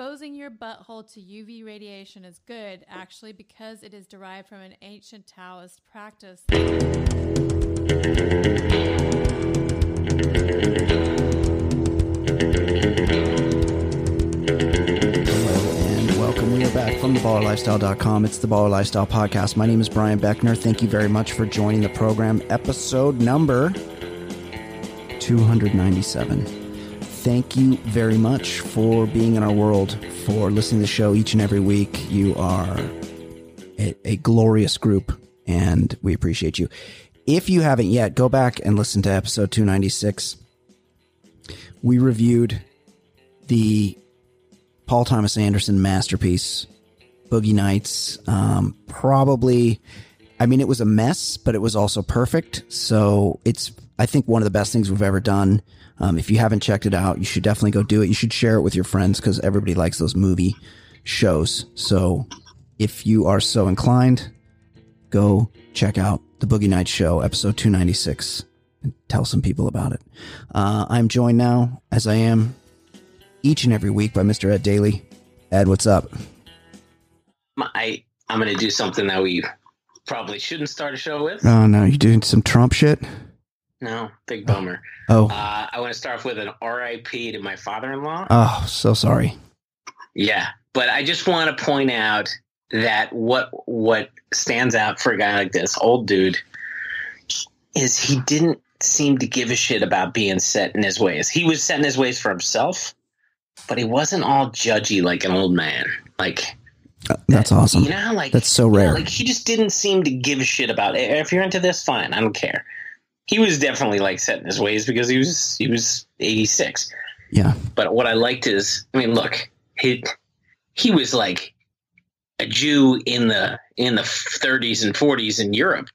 Exposing your butthole to UV radiation is good, actually, because it is derived from an ancient Taoist practice. welcome. We are back from theballerlifestyle.com. It's the Baller Lifestyle Podcast. My name is Brian Beckner. Thank you very much for joining the program. Episode number 297. Thank you very much for being in our world, for listening to the show each and every week. You are a, a glorious group, and we appreciate you. If you haven't yet, go back and listen to episode 296. We reviewed the Paul Thomas Anderson masterpiece, Boogie Nights. Um, probably, I mean, it was a mess, but it was also perfect. So it's, I think, one of the best things we've ever done. Um, if you haven't checked it out, you should definitely go do it. You should share it with your friends because everybody likes those movie shows. So if you are so inclined, go check out the Boogie Nights Show, episode 296, and tell some people about it. Uh, I'm joined now, as I am each and every week by Mr. Ed Daly. Ed, what's up? I I'm gonna do something that we probably shouldn't start a show with. Oh no, you doing some Trump shit? No, big bummer. Oh, Uh, I want to start off with an R.I.P. to my father-in-law. oh, so sorry. Yeah, but I just want to point out that what what stands out for a guy like this, old dude, is he didn't seem to give a shit about being set in his ways. He was set in his ways for himself, but he wasn't all judgy like an old man. Like Uh, That's awesome. You know, like That's so you know, rare. like he just didn't seem to give a shit about it. If you're into this, fine. I don't care. He was definitely like set in his ways because he was he was 86. Yeah, But what I liked is, I mean, look, he he was like a Jew in the in the 30s and 40s in Europe.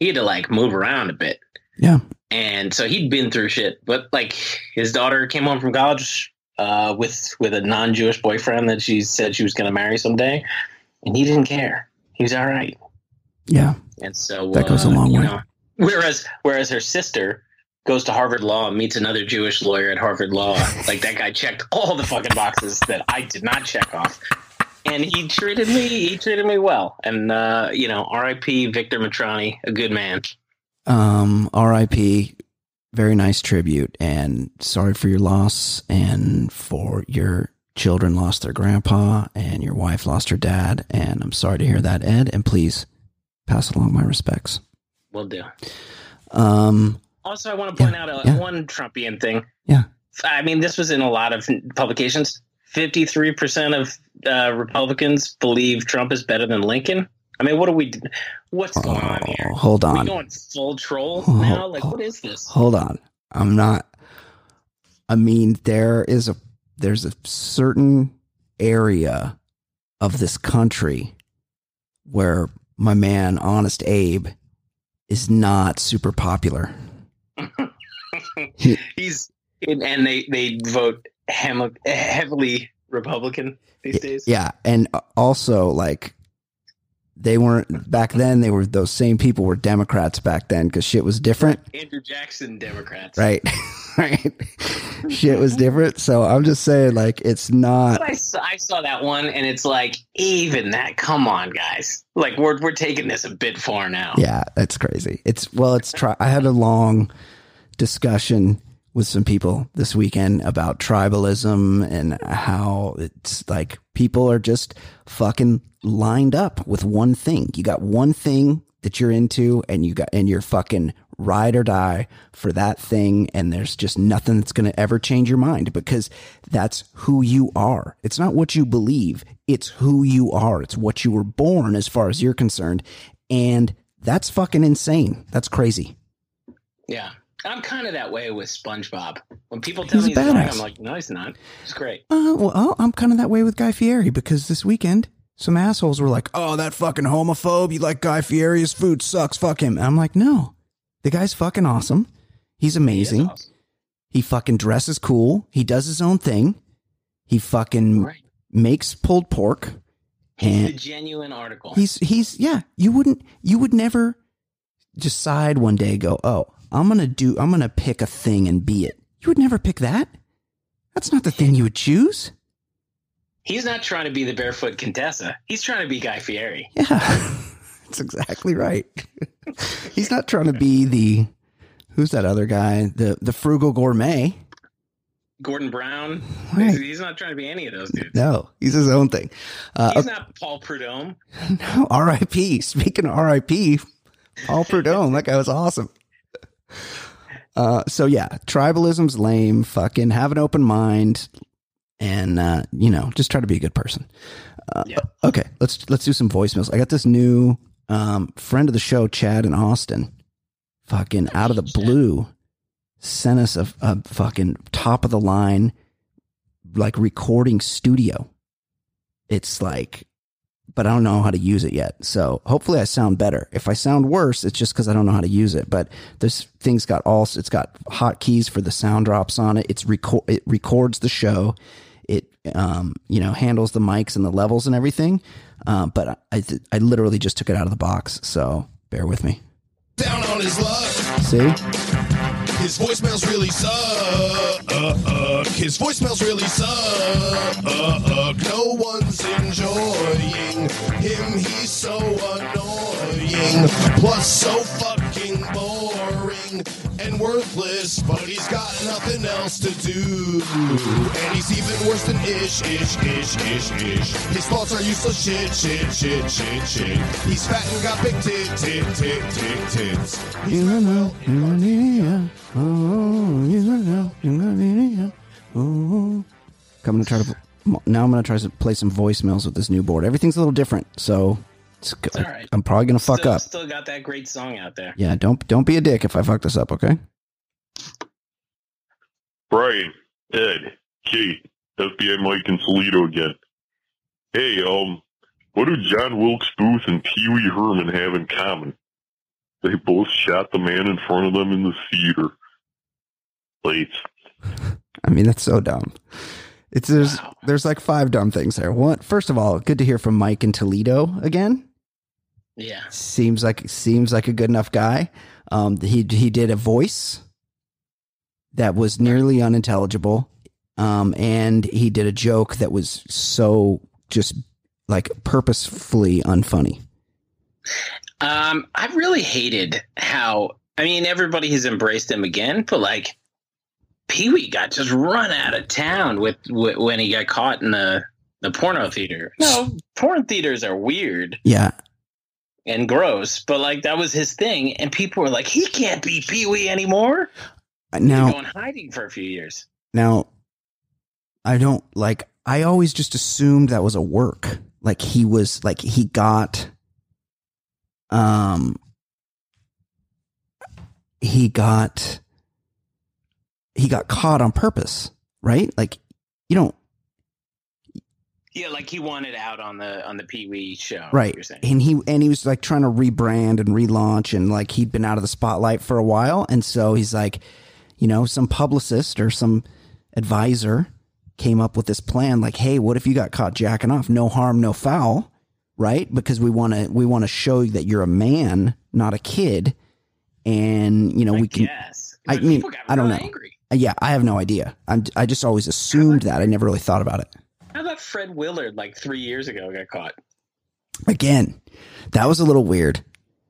He had to like move around a bit, yeah, and so he'd been through shit. But like his daughter came home from college uh, with with a non-Jewish boyfriend that she said she was going to marry someday, and he didn't care. He was all right. yeah. And so That goes a uh, long you way. know, whereas whereas her sister goes to Harvard Law and meets another Jewish lawyer at Harvard Law. like that guy checked all the fucking boxes that I did not check off. And he treated me he treated me well. And uh, you know, R.I.P. Victor Matrani, a good man. Um, R.I.P. Very nice tribute, and sorry for your loss, and for your children lost their grandpa, and your wife lost her dad, and I'm sorry to hear that, Ed. And please pass along my respects. Will do. Um, Also, I want to point Yeah, out a, yeah. one Trumpian thing. Yeah. I mean, this was in a lot of publications. Fifty-three percent of uh, Republicans believe Trump is better than Lincoln. I mean, what are we? What's going on here? oh, hold Are we on. going full troll Oh, now? Like, oh, what is this? hold on i'm not i mean there is a there's a certain area of this country where my man honest abe is not super popular He's and they they vote heavily Republican these days. yeah and also like they weren't back then they were those same people were democrats back then because shit was different Andrew Jackson, Democrats. right right shit was different so i'm just saying like it's not I saw, I saw that one, and it's like even that. Come on, guys! Like we're we're taking this a bit far now. Yeah, that's crazy. It's well, it's try. I had a long discussion with some people this weekend about tribalism and how it's like people are just fucking lined up with one thing. You got one thing that you're into, and you got and you're fucking ride or die for that thing and there's just nothing that's going to ever change your mind because that's who you are. It's not what you believe, it's who you are. It's what you were born as far as you're concerned. And that's fucking insane. That's crazy. Yeah. I'm kind of that way with SpongeBob. When people tell He's me a he's. I'm like, no, he's not. He's great. Uh, well, I'm kind of that way with Guy Fieri because this weekend some assholes were like, "Oh, that fucking homophobe! You like Guy Fieri? His food sucks. Fuck him." And I'm like, "No, the guy's fucking awesome. He's He amazing. awesome. He fucking dresses cool. He does his own thing. He fucking Right. makes pulled pork. He's And genuine article. he's he's yeah. You wouldn't you would never decide one day go, oh, I'm gonna do I'm gonna pick a thing and be it. You would never pick that. That's not the thing you would choose. He's not trying to be the barefoot Contessa. He's trying to be Guy Fieri. Yeah, that's exactly right. He's not trying to be the who's that other guy? The the frugal gourmet. Gordon Brown. Right. He's, he's not trying to be any of those dudes. No, he's his own thing. Uh, He's not Paul Prudhomme. No, R.I.P. Speaking of R.I.P., Paul Prudhomme, that guy was awesome. Uh, so yeah, tribalism's lame. Fucking have an open mind, and uh, you know, just try to be a good person. Uh, Yeah. Okay, let's let's do some voicemails. I got this new um, friend of the show, Chad in Austin. Fucking out of the blue, sent us a, a fucking top of the line, like recording studio. It's like but I don't know how to use it yet. So hopefully I sound better. If I sound worse, it's just because I don't know how to use it. But this thing's got all it's got hotkeys for the sound drops on it. It's record it records the show. It um you know handles the mics and the levels and everything. Uh, but I I literally just took it out of the box. So bear with me. down on his luck. See, His voicemails really suck. Uh, uh, his voicemails really suck. Uh, no one's enjoying him. He's so annoying. Plus, so fucking boring and worthless. But he's got nothing else to do. And he's even worse than ish, ish, ish, ish, ish. His thoughts are useless shit, shit, shit, shit, shit. He's fat and got big tit, tit, tit, tit, tits. He's fat, well, I'm gonna try to now. I'm gonna try to play some voicemails with this new board. Everything's a little different, so it's, all right. I'm probably gonna fuck still, up. Still got that great song out there. Yeah, don't don't be a dick if I fuck this up, okay? Brian, Ed, Kate, FBI Mike and Toledo again. Hey, um, what do John Wilkes Booth and Pee Wee Herman have in common? They both shot the man in front of them in the theater. Late. I mean, that's so dumb. It's there's Wow. there's like five dumb things there. One, first of all, good to hear from Mike in Toledo again. Yeah. Seems like seems like a good enough guy. Um, he he did a voice that was nearly unintelligible, um, and he did a joke that was so just like purposefully unfunny. Um, I really hated how. I mean, everybody has embraced him again, but like, Pee Wee got just run out of town with, with when he got caught in the the porno theater. No, porn theaters are weird Yeah, and gross, but like that was his thing, and people were like, he can't be Pee Wee anymore. now He'd go hiding for a few years. Now, I don't like, I always just assumed that was a work. Like he was, like he got, um, he got, he got caught on purpose, right? Like you don't, Yeah, like he wanted out on the on the Pee Wee show. right? And he, and he was like trying to rebrand and relaunch and like he'd been out of the spotlight for a while. And so he's like, you know, some publicist or some advisor came up with this plan like hey what if you got caught jacking off no harm no foul right because we want to we want to show you that you're a man not a kid and you know I we can guess. I mean, I don't know. Angry. yeah i have no idea I'm, i just always assumed that i never really thought about it About Fred Willard? Like three years ago, got caught. again that was a little weird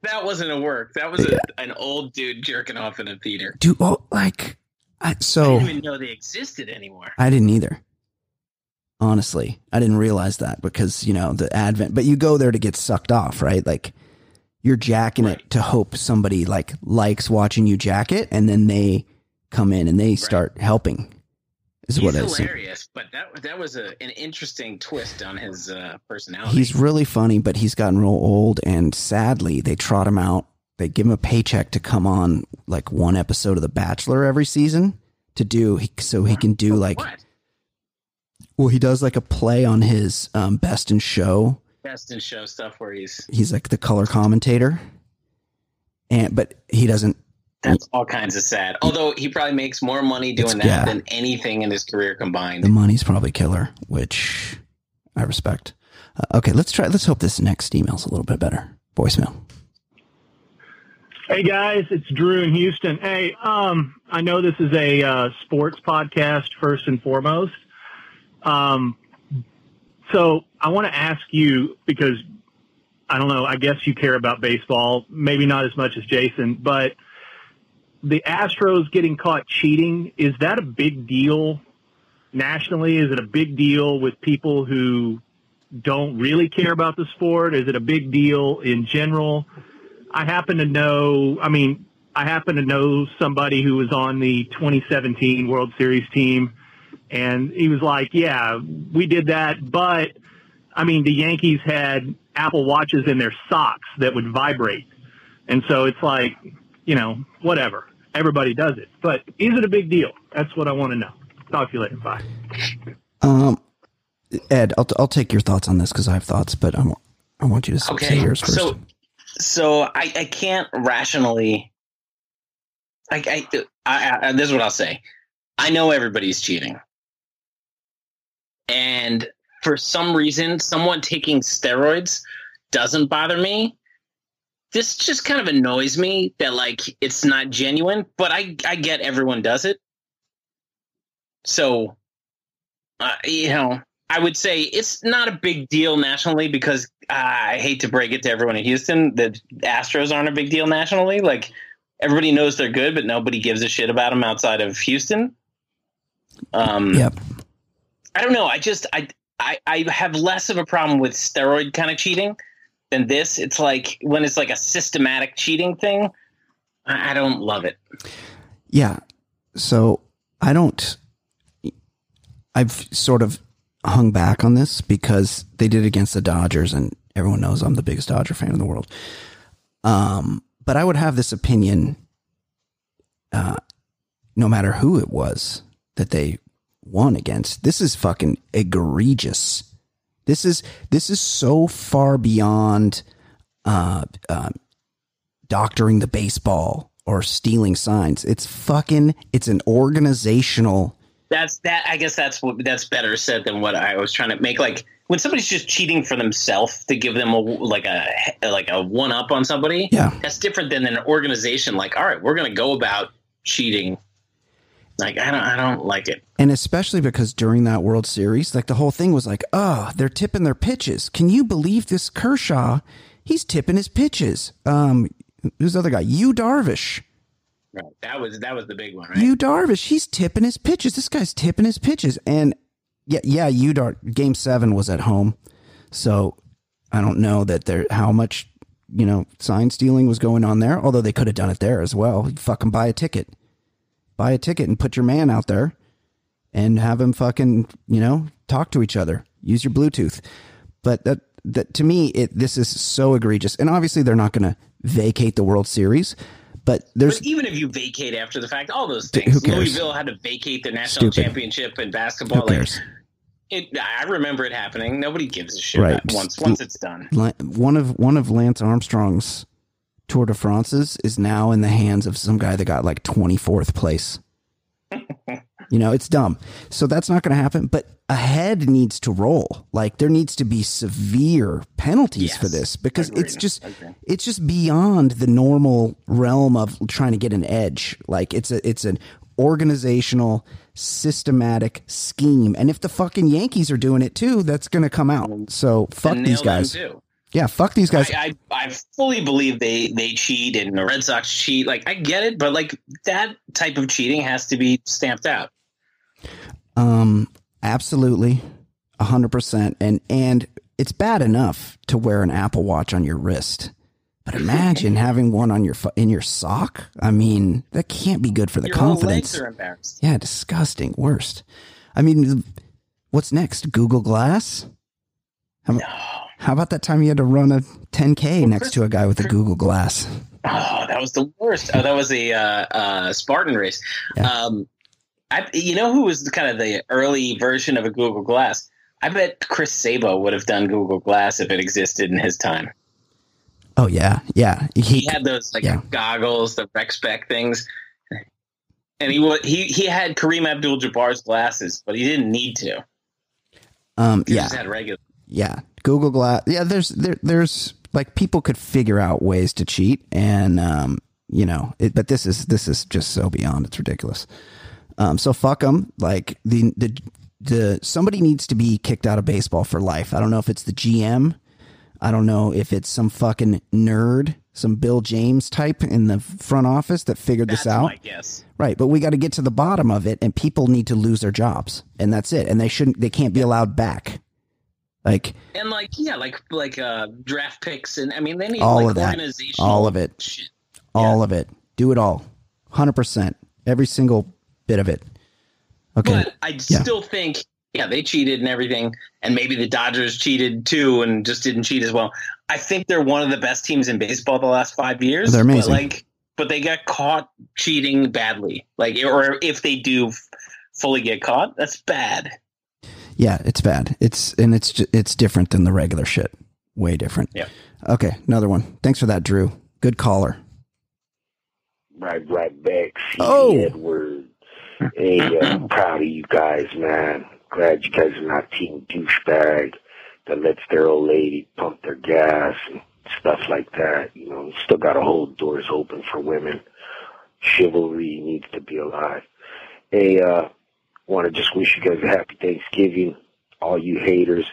That wasn't a work. That was Yeah. an old dude jerking off in a theater. dude oh like I, I didn't even know they existed anymore. I didn't either. Honestly, I didn't realize that because, you know, the advent, but you go there to get sucked off, right? Like you're jacking it to hope somebody like likes watching you jack it and then they come in and they start helping is He's what I assume. hilarious, but that that was a, an interesting twist on his uh, personality. He's really funny, but he's gotten real old and sadly they trot him out. They give him a paycheck to come on like one episode of The Bachelor every season to do so he can do like what? well he does like a play on his um, best in show Best in show stuff where he's he's like the color commentator and but he doesn't that's all kinds of sad. Although he probably makes more money doing that yeah. than anything in his career combined. the money's probably killer which i respect uh, okay let's try let's hope this next email's a little bit better voicemail Hey guys, it's Drew in Houston. Hey, um, I know this is a uh, sports podcast first and foremost, um, So I want to ask you because I don't know. I guess you care about baseball, maybe not as much as Jason, but the Astros getting caught cheating is that a big deal nationally? Is it a big deal with people who don't really care about the sport? Is it a big deal in general? I happen to know. I mean, I happen to know somebody who was on the 2017 World Series team, and he was like, "Yeah, we did that, but." I mean, the Yankees had Apple watches in their socks that would vibrate. And so it's like, you know, whatever. Everybody does it. But is it a big deal? That's what I want to know. Talk to you later. Bye. Um, Ed, I'll, I'll take your thoughts on this because I have thoughts, but I want, I want you to say yours first. so so I, I can't rationally. I, I, I, I this is what I'll say. I know everybody's cheating, and for some reason, someone taking steroids doesn't bother me. This just kind of annoys me that like it's not genuine, but I I get everyone does it. So, uh, you know, I would say it's not a big deal nationally because uh, I hate to break it to everyone in Houston, the Astros aren't a big deal nationally. Like everybody knows they're good, but nobody gives a shit about them outside of Houston. Um, yep. I don't know. I just I, I I have less of a problem with steroid kind of cheating than this. It's like when it's like a systematic cheating thing. I, don't love it. Yeah. So I don't. I've sort of hung back on this because they did it against the Dodgers, and everyone knows I'm the biggest Dodger fan in the world. Um, but I would have this opinion, uh, no matter who it was that they won against. This is fucking egregious. This is this is so far beyond uh, uh, doctoring the baseball or stealing signs. It's fucking. It's an organizational. That's that. I guess that's what that's better said than what I was trying to make. Like when somebody's just cheating for themselves to give them a like a like a one up on somebody. Yeah. that's different than an organization. Like, all right, we're going to go about cheating. Like, I don't, I don't like it. And especially because during that World Series, like the whole thing was like, oh, they're tipping their pitches. Can you believe this Kershaw? He's tipping his pitches. Um, who's the other guy? Yu Darvish. Right. That was that was the big one, right? Yu Darvish. He's tipping his pitches. This guy's tipping his pitches. And yeah, yeah, you Dar. Game seven was at home, so I don't know that there how much you know sign stealing was going on there. Although they could have done it there as well. Fucking buy a ticket, buy a ticket, and put your man out there, and have him fucking you know talk to each other. Use your Bluetooth. But that that to me, it this is so egregious. And obviously, they're not going to vacate the World Series. But there's But even if you vacate after the fact, all those things. cares? Louisville had to vacate the national Stupid. championship in basketball. who Like it, I remember it happening. Nobody gives a shit Right. once once it's done. One of one of Lance Armstrong's Tour de France's is now in the hands of some guy that got like 24th place. you know, it's dumb. So that's not going to happen, but a head needs to roll. Like there needs to be severe penalties for this because Agreed. it's just Agreed. it's just beyond the normal realm of trying to get an edge. Like it's a it's an organizational systematic scheme. And if the fucking Yankees are doing it too, that's going to come out. So fuck these guys. too. Yeah, fuck these guys. I, I I fully believe they they cheat and the Red Sox cheat. Like I get it, but like that type of cheating has to be stamped out. Um, absolutely, a hundred percent. And and it's bad enough to wear an Apple Watch on your wrist, but imagine having one on your in your sock. I mean, that can't be good for the Your confidence. legs are embarrassed. Yeah, disgusting. Worst. I mean, what's next? Google Glass. How, how about that time you had to run a 10k next to a guy with a Google Glass? Oh, that was the worst. Oh, that was the uh, uh, Spartan race. Yeah. Um, I, you know who was kind of the early version of a Google Glass? I bet Chris Sabo would have done Google Glass if it existed in his time. Oh yeah, yeah. He had those like Yeah. goggles, the rec spec things, and he he he had Kareem Abdul-Jabbar's glasses, but he didn't need to. um, He yeah. just had regular. yeah google glass yeah there's there, there's like people could figure out ways to cheat and um you know it, but this is this is just so beyond it's ridiculous um so fuck them like the the the somebody needs to be kicked out of baseball for life. I don't know if it's the GM. I don't know if it's some fucking nerd, some Bill James type in the front office that figured That's this out. Right, but we got to get to the bottom of it, and people need to lose their jobs, and that's it. And they shouldn't, they can't be allowed back. Like And like yeah, like like uh draft picks and I mean they need All like of that. All of it. shit. all of it, do it all, hundred percent, every single bit of it. Okay, But I Yeah. still think, yeah, they cheated and everything, and maybe the Dodgers cheated too and just didn't cheat as well. I think they're one of the best teams in baseball the last five years. They're amazing. But like, but they got caught cheating badly. Like, or if they do fully get caught, that's bad. Yeah, it's bad. It's and it's ju- it's different than the regular shit. Way different. Yeah. Okay, another one. Thanks for that, Drew. Good caller. Right, right back. C. Oh. Edward. Hey, uh, I'm proud of you guys, man. Glad you guys are not team douchebag that lets their old lady pump their gas and stuff like that. You know, still got to hold doors open for women. Chivalry needs to be alive. Hey, uh, want to just wish you guys a happy Thanksgiving. All you haters,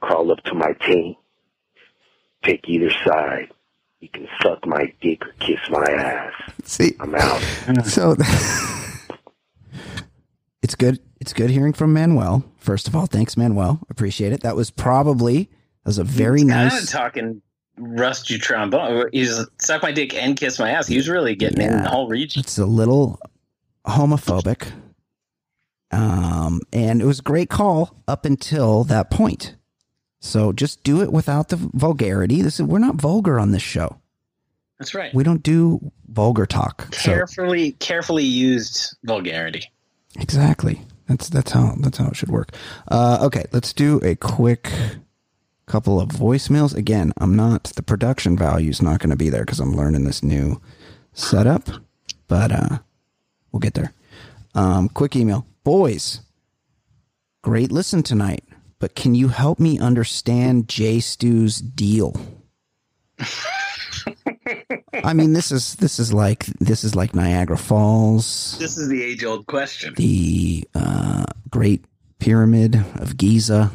crawl up to my team. Pick either side. You can suck my dick or kiss my ass. See, I'm out. so it's good. It's good hearing from Manuel. First of all, thanks, Manuel. Appreciate it. That was probably that was a very nice. Kind of nice. talking rusty trombone. Oh, He's suck my dick and kiss my ass. He was really getting in the whole region. It's a little homophobic. Um, and it was a great call up until that point. So just do it without the vulgarity. This is we're not vulgar on this show. That's right. We don't do vulgar talk. So Carefully, carefully used vulgarity. exactly. That's that's how that's how it should work. Uh, okay, let's do a quick couple of voicemails. Again, I'm not the production value is not going to be there because I'm learning this new setup, but uh, we'll get there. Um, quick email, boys. Great listen tonight, but can you help me understand Jay Stu's deal? I mean, this is this is like this is like Niagara Falls This is the age old question. the uh, Great Pyramid of Giza.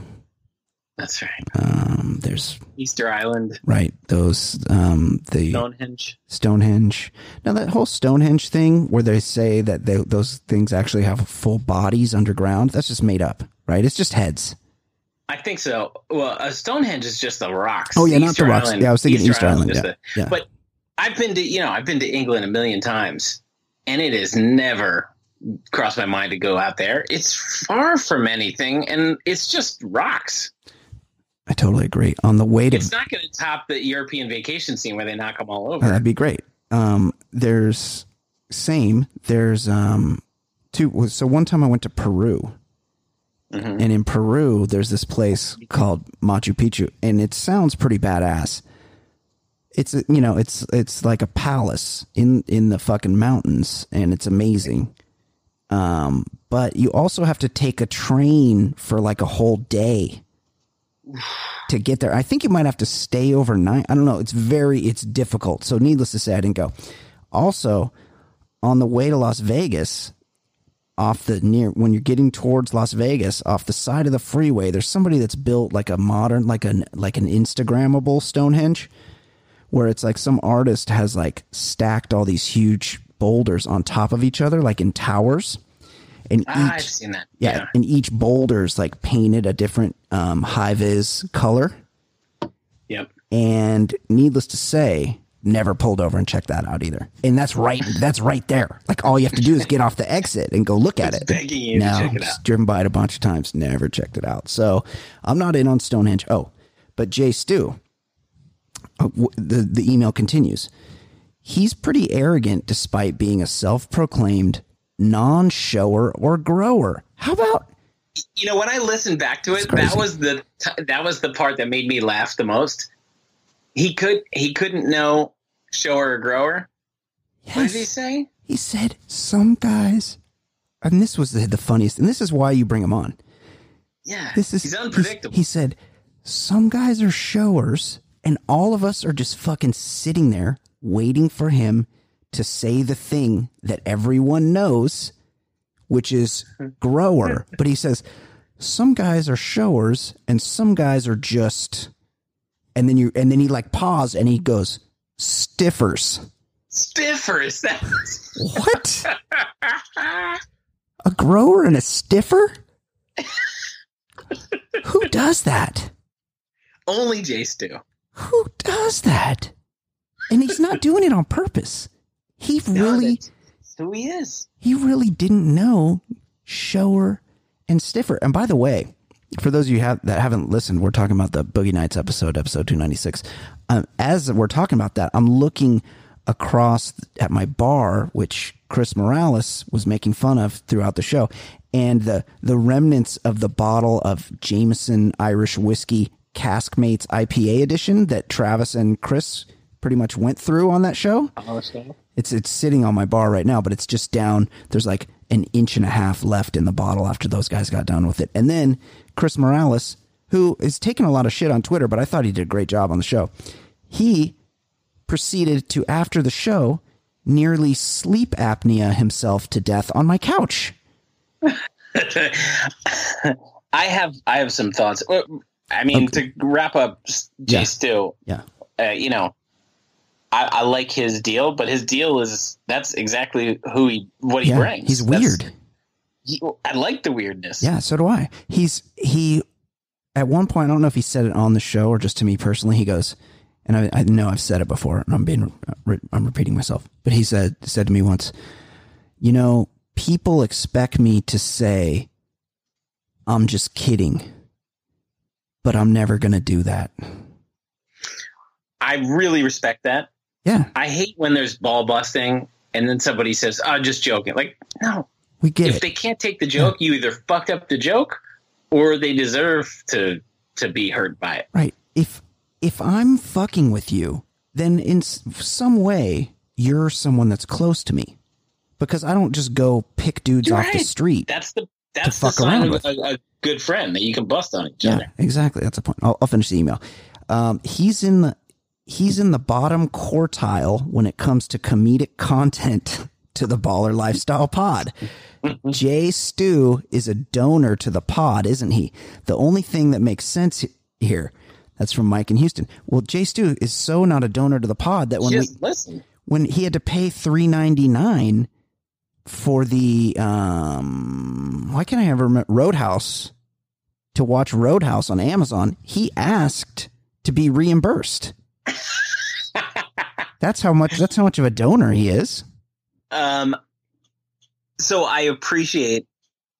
That's right. Um, there's Easter Island, right those um, the Stonehenge. Stonehenge. Now that whole Stonehenge thing, where they say that they, those things actually have full bodies underground, that's just made up, right? It's just heads. I think so. Well, uh, Stonehenge is just the rocks. Oh, yeah, not the Easter rocks. Yeah, I was thinking Easter Island, is yeah, the- yeah. But I've been to you know I've been to England a million times, and it has never crossed my mind to go out there. It's far from anything, and it's just rocks. I totally agree. On the way to It's not going to top the European vacation scene where they knock them all over. that'd be great. Um, there's same. There's um, two. So one time I went to Peru, Mhm. and in Peru there's this place called Machu Picchu, and it sounds pretty badass. It's you know it's it's like a palace in in the fucking mountains, and it's amazing. Um, but you also have to take a train for like a whole day to get there. I think you might have to stay overnight. I don't know. It's very it's difficult. So needless to say, I didn't go. Also, on the way to Las Vegas, off the near when you're getting towards Las Vegas, off the side of the freeway, there's somebody that's built like a modern, like an like an Instagrammable Stonehenge, where it's like some artist has like stacked all these huge boulders on top of each other, like in towers. And Ah, I've each seen that. yeah, Yeah. and each boulder's like painted a different um, high vis color. Yep. And needless to say, never pulled over and checked that out either. And that's right. That's right there. Like all you have to do is get off the exit and go look at It's it. begging you to no, check it out. driven by it a bunch of times, never checked it out. So I'm not in on Stonehenge. Oh, but Jay Stu, uh, w- the the email continues. He's pretty arrogant despite being a self-proclaimed non-shower or grower. How about You know, when I listened back to it, that was the that was the part that made me laugh the most. He could he couldn't know shower or grower. What did he say? He said some guys, and this was the, the funniest, and this is why you bring him on. Yeah, This is he's he's- unpredictable. He said some guys are showers, and all of us are just fucking sitting there waiting for him to say the thing that everyone knows. which is grower, but he says some guys are showers and some guys are just and then you and then he like pause and he goes stiffers. Stiffers. What? a grower and a stiffer? Who does that? Only Jay do. Who does that? And he's not doing it on purpose. He really who he is. he really didn't know shower and stiffer. And by the way, for those of you have, that haven't listened, we're talking about the Boogie Nights episode, episode 296. Um, as we're talking about that, I'm looking across at my bar, which Chris Morales was making fun of throughout the show, and the, the remnants of the bottle of Jameson Irish whiskey Caskmates IPA edition that Travis and Chris pretty much went through on that show. It's it's sitting on my bar right now, but it's just down. There's like an inch and a half left in the bottle after those guys got done with it. And then Chris Morales, who is taking a lot of shit on Twitter, but I thought he did a great job on the show. He proceeded to after the show nearly sleep apnea himself to death on my couch. I have I have some thoughts. I mean, to wrap up Jay Yeah. Stu, Yeah. uh, you know, I, I like his deal, but his deal is that's exactly who he what he yeah. brings. He's weird. he- I like the weirdness. Yeah, so do I. He's he at one point I don't know if he said it on the show or just to me personally. He goes, and I, I know I've said it before, and I'm being uh, I'm repeating myself, but he said said to me once, you know, people expect me to say, I'm just kidding, but I'm never gonna do that. I really respect that. Yeah, I hate when there's ball busting and then somebody says, "Oh, just joking." Like, no. we get If it. they can't take the joke, you either fucked up the joke or they deserve to to be hurt by it. Right. If if I'm fucking with you, then in some way you're someone that's close to me, because I don't just go pick dudes You're off the street. That's the that's the sign of with. a, a good friend that you can bust on each yeah, other. exactly. That's the point. I'll, I'll finish the email. Um, he's in the he's in the bottom quartile when it comes to comedic content to the Baller Lifestyle Pod. Jay Stu is a donor to the pod, isn't he? The only thing that makes sense here. That's from Mike in Houston. Well, Jay Stu is so not a donor to the pod that when we, listen. when he had to pay three ninety nine for the um why can't I ever remember Roadhouse to watch Roadhouse on Amazon, he asked to be reimbursed. That's how much that's how much of a donor he is. Um, so I appreciate.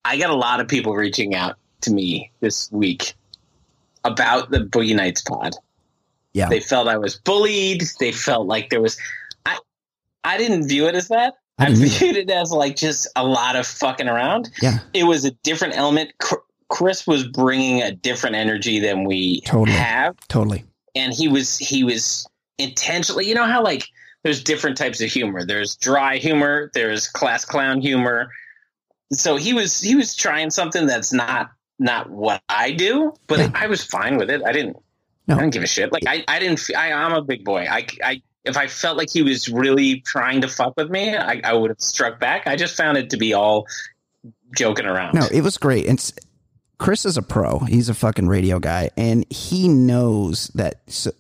I got a lot of people reaching out to me this week about the Boogie Nights pod. Yeah. They felt I was bullied. They felt like there was. I I didn't view it as that. I I, viewed it as like just a lot of fucking around. Yeah. It was a different element. Chris was bringing a different energy than we Totally. have Totally. And he was he was intentionally you know how like there's different types of humor. There's dry humor there's class clown humor. So he was he was trying something that's not not what i do but Yeah. i was fine with it. I didn't No. i didn't give a shit. Like i i didn't I, am a big boy. I i if i felt like he was really trying to fuck with me i, I would have struck back. I just found it to be all joking around. No, it was great. And Chris is a pro. He's a fucking radio guy, and he knows that. So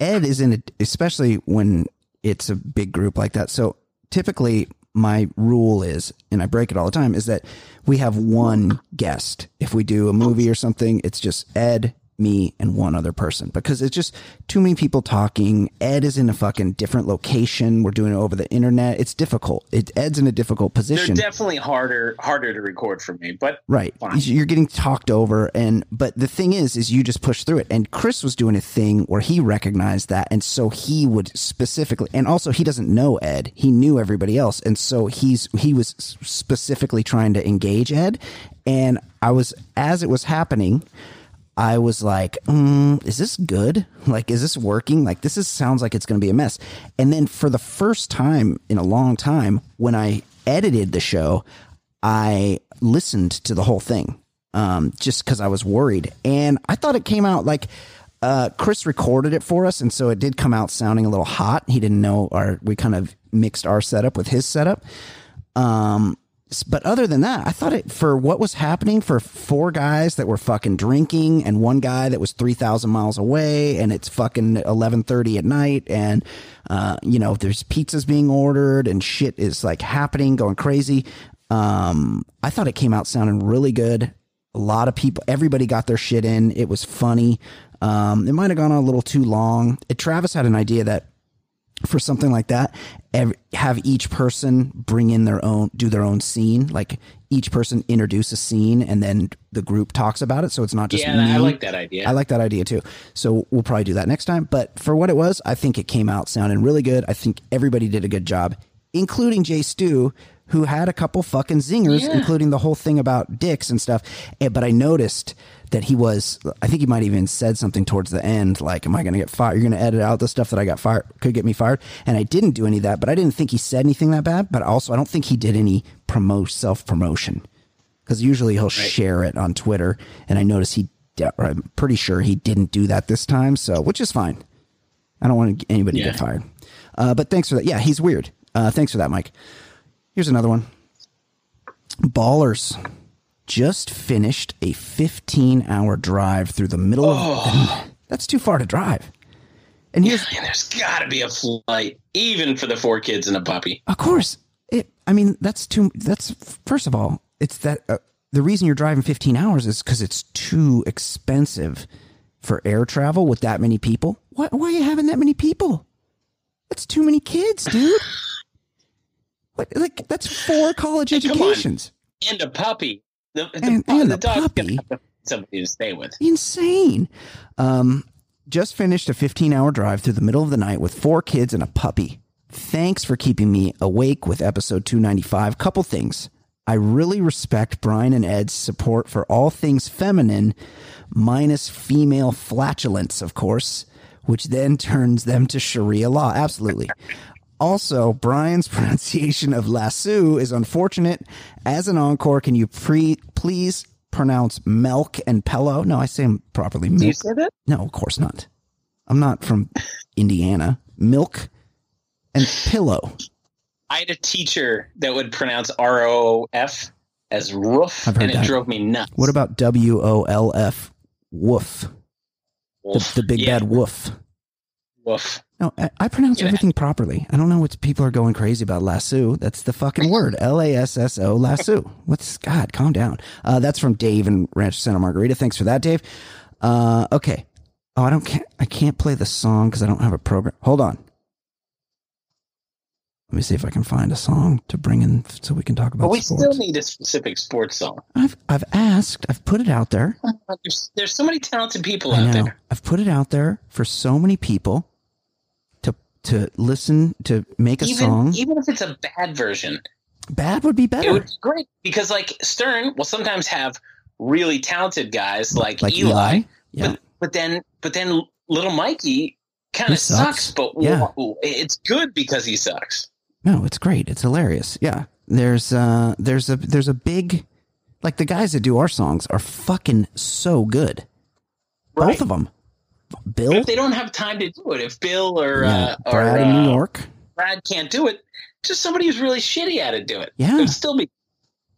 Ed is in it, especially when it's a big group like that. So typically, my rule is, and I break it all the time, is that we have one guest. If we do a movie or something, it's just Ed, me, and one other person because it's just too many people talking. Ed is in a fucking different location. We're doing it over the internet. It's difficult. It, Ed's in a difficult position. they're definitely harder harder to record for me but Right. Fine. You're getting talked over and but the thing is is you just push through it. And Chris was doing a thing where he recognized that and so he would specifically and also he doesn't know Ed. He knew everybody else and so he's he was specifically trying to engage Ed and I was as it was happening I was like, mm, is this good? Like, is this working? Like, this is sounds like it's going to be a mess. And then for the first time in a long time, when I edited the show, I listened to the whole thing um, just because I was worried, and I thought it came out like uh, Chris recorded it for us, and so it did come out sounding a little hot. He didn't know our we kind of mixed our setup with his setup. Um, But other than that, I thought it for what was happening for four guys that were fucking drinking and one guy that was 3,000 miles away and it's fucking 1130 at night and, uh, you know, there's pizzas being ordered and shit is like happening, going crazy. Um, I thought it came out sounding really good. A lot of people, everybody got their shit in. It was funny. Um, it might have gone on a little too long. It, Travis had an idea that for something like that, ev have each person bring in their own, do their own scene. Like each person introduce a scene, and then the group talks about it. So it's not just yeah, me. I like that idea. I like that idea too. So we'll probably do that next time. But for what it was, I think it came out sounding really good. I think everybody did a good job, including Jay Stu, who had a couple fucking zingers, Yeah. including the whole thing about dicks and stuff. Eh, But I noticed that he was, I think he might even said something towards the end, like, am I going to get fired? You're going to edit out the stuff that I got fired, could get me fired. And I didn't do any of that, but I didn't think he said anything that bad. But also, I don't think he did any promote self promotion because usually he'll share it on Twitter. And I noticed he, I'm pretty sure he didn't do that this time. So, which is fine. I don't want anybody to get fired. Uh, but thanks for that. Yeah, he's weird. Uh, thanks for that, Mike. Here's another one. Ballers just finished a 15 hour drive through the middle of. That's too far to drive. And here's, Man, there's got to be a flight, even for the four kids and a puppy. Of course. It. I mean, that's too. That's first of all, it's that uh, the reason you're driving 15 hours is because it's too expensive for air travel with that many people. Why? Why are you having that many people? That's too many kids, dude. What, like that's four college educations. And a puppy. The, the, And- pu- and the the puppy. gonna have to find somebody to stay with. Insane. Um, just finished a 15 hour drive through the middle of the night with four kids and a puppy. Thanks for keeping me awake with episode 295. Couple things. I really respect Brian and Ed's support for all things feminine, minus female flatulence, of course, which then turns them to Sharia law. Absolutely. Also, Brian's pronunciation of lasso is unfortunate. As an encore, can you pre- please pronounce milk and pillow? No, I say them properly. Do you Milk. say that? No, of course not. I'm not from Indiana. Milk and pillow. I had a teacher that would pronounce R O F as roof, I've heard and it that. drove me nuts. What about W O L F? Woof. The, Wolf. the big Yeah, bad woof. Woof. No, I, pronounce Yeah. everything properly. I don't know what people are going crazy about. Lasso. That's the fucking word. L A S S O. Lasso. What's God? Calm down. Uh, that's from Dave in Rancho Santa Margarita. Thanks for that, Dave. Uh, okay. Oh, I don't. Can't, I can't play the song because I don't have a program. Hold on. Let me see if I can find a song to bring in so we can talk about But we sports. still need a specific sports song. I've I've asked. I've put it out there. There's, there's so many talented people I out know. there. I've put it out there for so many people to listen to make a Even song. even if it's a bad version, Bad would be better. it would be great because like Stern will sometimes have really talented guys like, like Eli, Eli. Yeah. but but then but then little Mikey kind of sucks. sucks. but Yeah. it's good because he sucks. No, it's great. It's hilarious. Yeah. There's uh there's a there's a big like the guys that do our songs are fucking so good. Right. Both of them. But Bill, if they don't have time to do it, if Bill or yeah, uh, Brad or in New uh, York. Brad can't do it, just somebody who's really shitty at it do it. Yeah. it would still be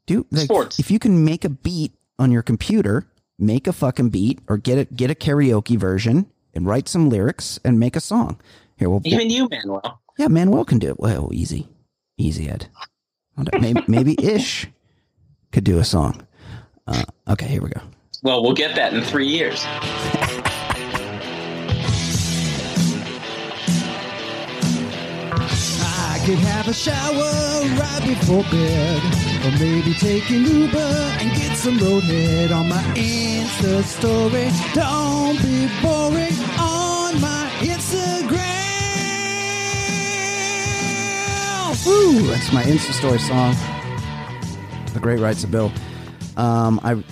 Do like, sports. if you can make a beat on your computer, make a fucking beat or get it get a karaoke version and write some lyrics and make a song. Here we'll even you, Manuel. Yeah, Manuel can do it. Well, easy. Easy, Ed. Maybe, maybe Ish could do a song. Uh, okay, here we go. Well, we'll get that in three years. could have a shower right before bed. Or maybe take an Uber and get some roadhead on my Insta story. Don't be boring on my Instagram. Woo! That's my Insta Story song. The Great Rights of Bill. Um, I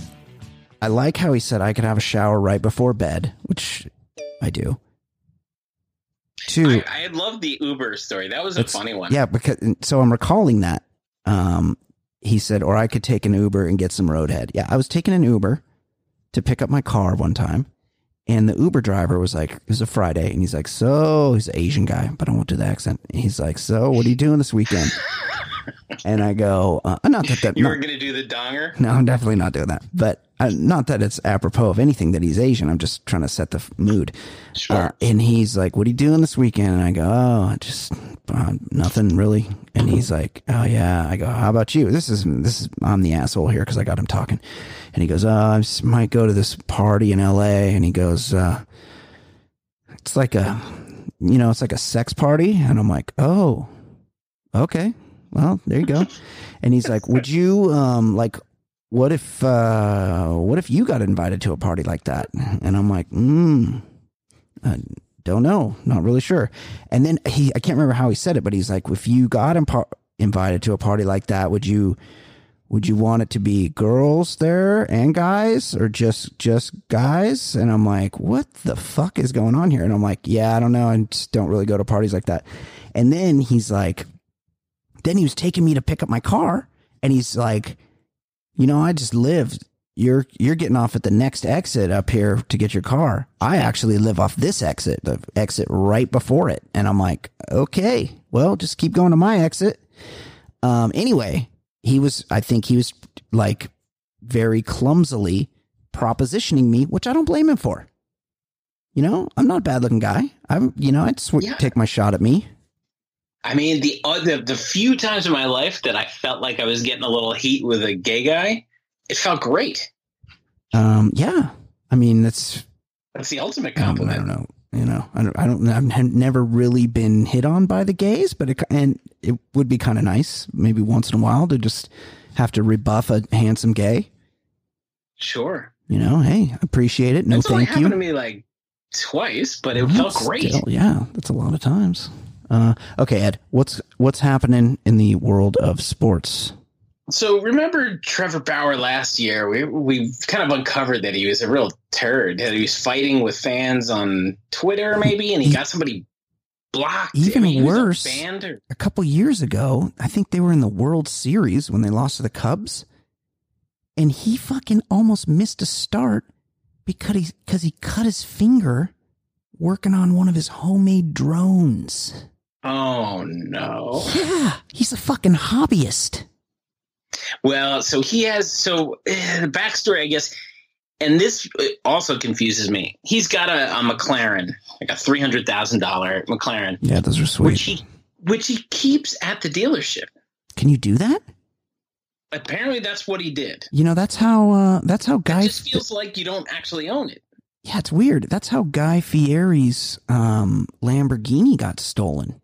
I like how he said I could have a shower right before bed, which I do. I, I love the Uber story. That was a funny one. Yeah, because so I'm recalling that. Um, he said, or I could take an Uber and get some roadhead. Yeah, I was taking an Uber to pick up my car one time, and the Uber driver was like, it was a Friday, and he's like, so he's an Asian guy, but I won't do the accent. He's like, so what are you doing this weekend? and I go, uh, not that that You not- were going to do the donger? no, I'm definitely not doing that. But uh, not that it's apropos of anything that he's Asian. I'm just trying to set the mood. Sure. Uh, and he's like, "What are you doing this weekend?" And I go, "Oh, just uh, nothing really." And he's like, "Oh yeah." I go, "How about you?" This is this is I'm the asshole here because I got him talking. And he goes, "Oh, I might go to this party in L.A." And he goes, uh, "It's like a, you know, it's like a sex party." And I'm like, "Oh, okay." Well, there you go. And he's like, "Would you um like what if uh what if you got invited to a party like that? And i'm like mm I don't know. Not really sure. And then he i can't remember how he said it but he's like if you got invited to a party like that would you would you want it to be girls there and guys or just just guys? And i'm like what the fuck is going on here? And i'm like yeah i don't know. I just don't really go to parties like that. And then he's like then he was taking me to pick up my car and he's like you know, I just lived. You're you're getting off at the next exit up here to get your car. I actually live off this exit, the exit right before it. And I'm like, okay, well, just keep going to my exit. Um, anyway, he was, I think he was like very clumsily propositioning me, which I don't blame him for. You know, I'm not a bad looking guy. I'm, you know, I'd sw- Yeah. take my shot at me. I mean, the, uh, the the few times in my life that I felt like I was getting a little heat with a gay guy, it felt great. Um, yeah. I mean, that's That's the ultimate compliment. I don't know. You know, I don't. I don't. I've never really been hit on by the gays, but it and it would be kind of nice, maybe once in a while, to just have to rebuff a handsome gay. Sure. You know, hey, appreciate it. No, That's only thank happened you. to me like twice, but it Well, felt great. still, yeah, that's a lot of times. Uh, okay, Ed, what's what's happening in the world of sports? So remember Trevor Bauer last year? We we kind of uncovered that he was a real turd. That he was fighting with fans on Twitter, maybe, and he got somebody blocked. Even he was worse. banned or A couple years ago, I think they were in the World Series when they lost to the Cubs, and he fucking almost missed a start because he because he cut his finger working on one of his homemade drones. Oh no. Yeah, he's a fucking hobbyist. Well, so he has so eh, the backstory, I guess, and this also confuses me. He's got a, a McLaren, like a three hundred thousand dollar McLaren, Yeah, those are which sweet. he which he keeps at the dealership. Can you do that? Apparently, that's what he did. You know, that's how uh, that's how It Guy. just feels like you don't actually own it. yeah, it's weird. That's how Guy Fieri's um, Lamborghini got stolen.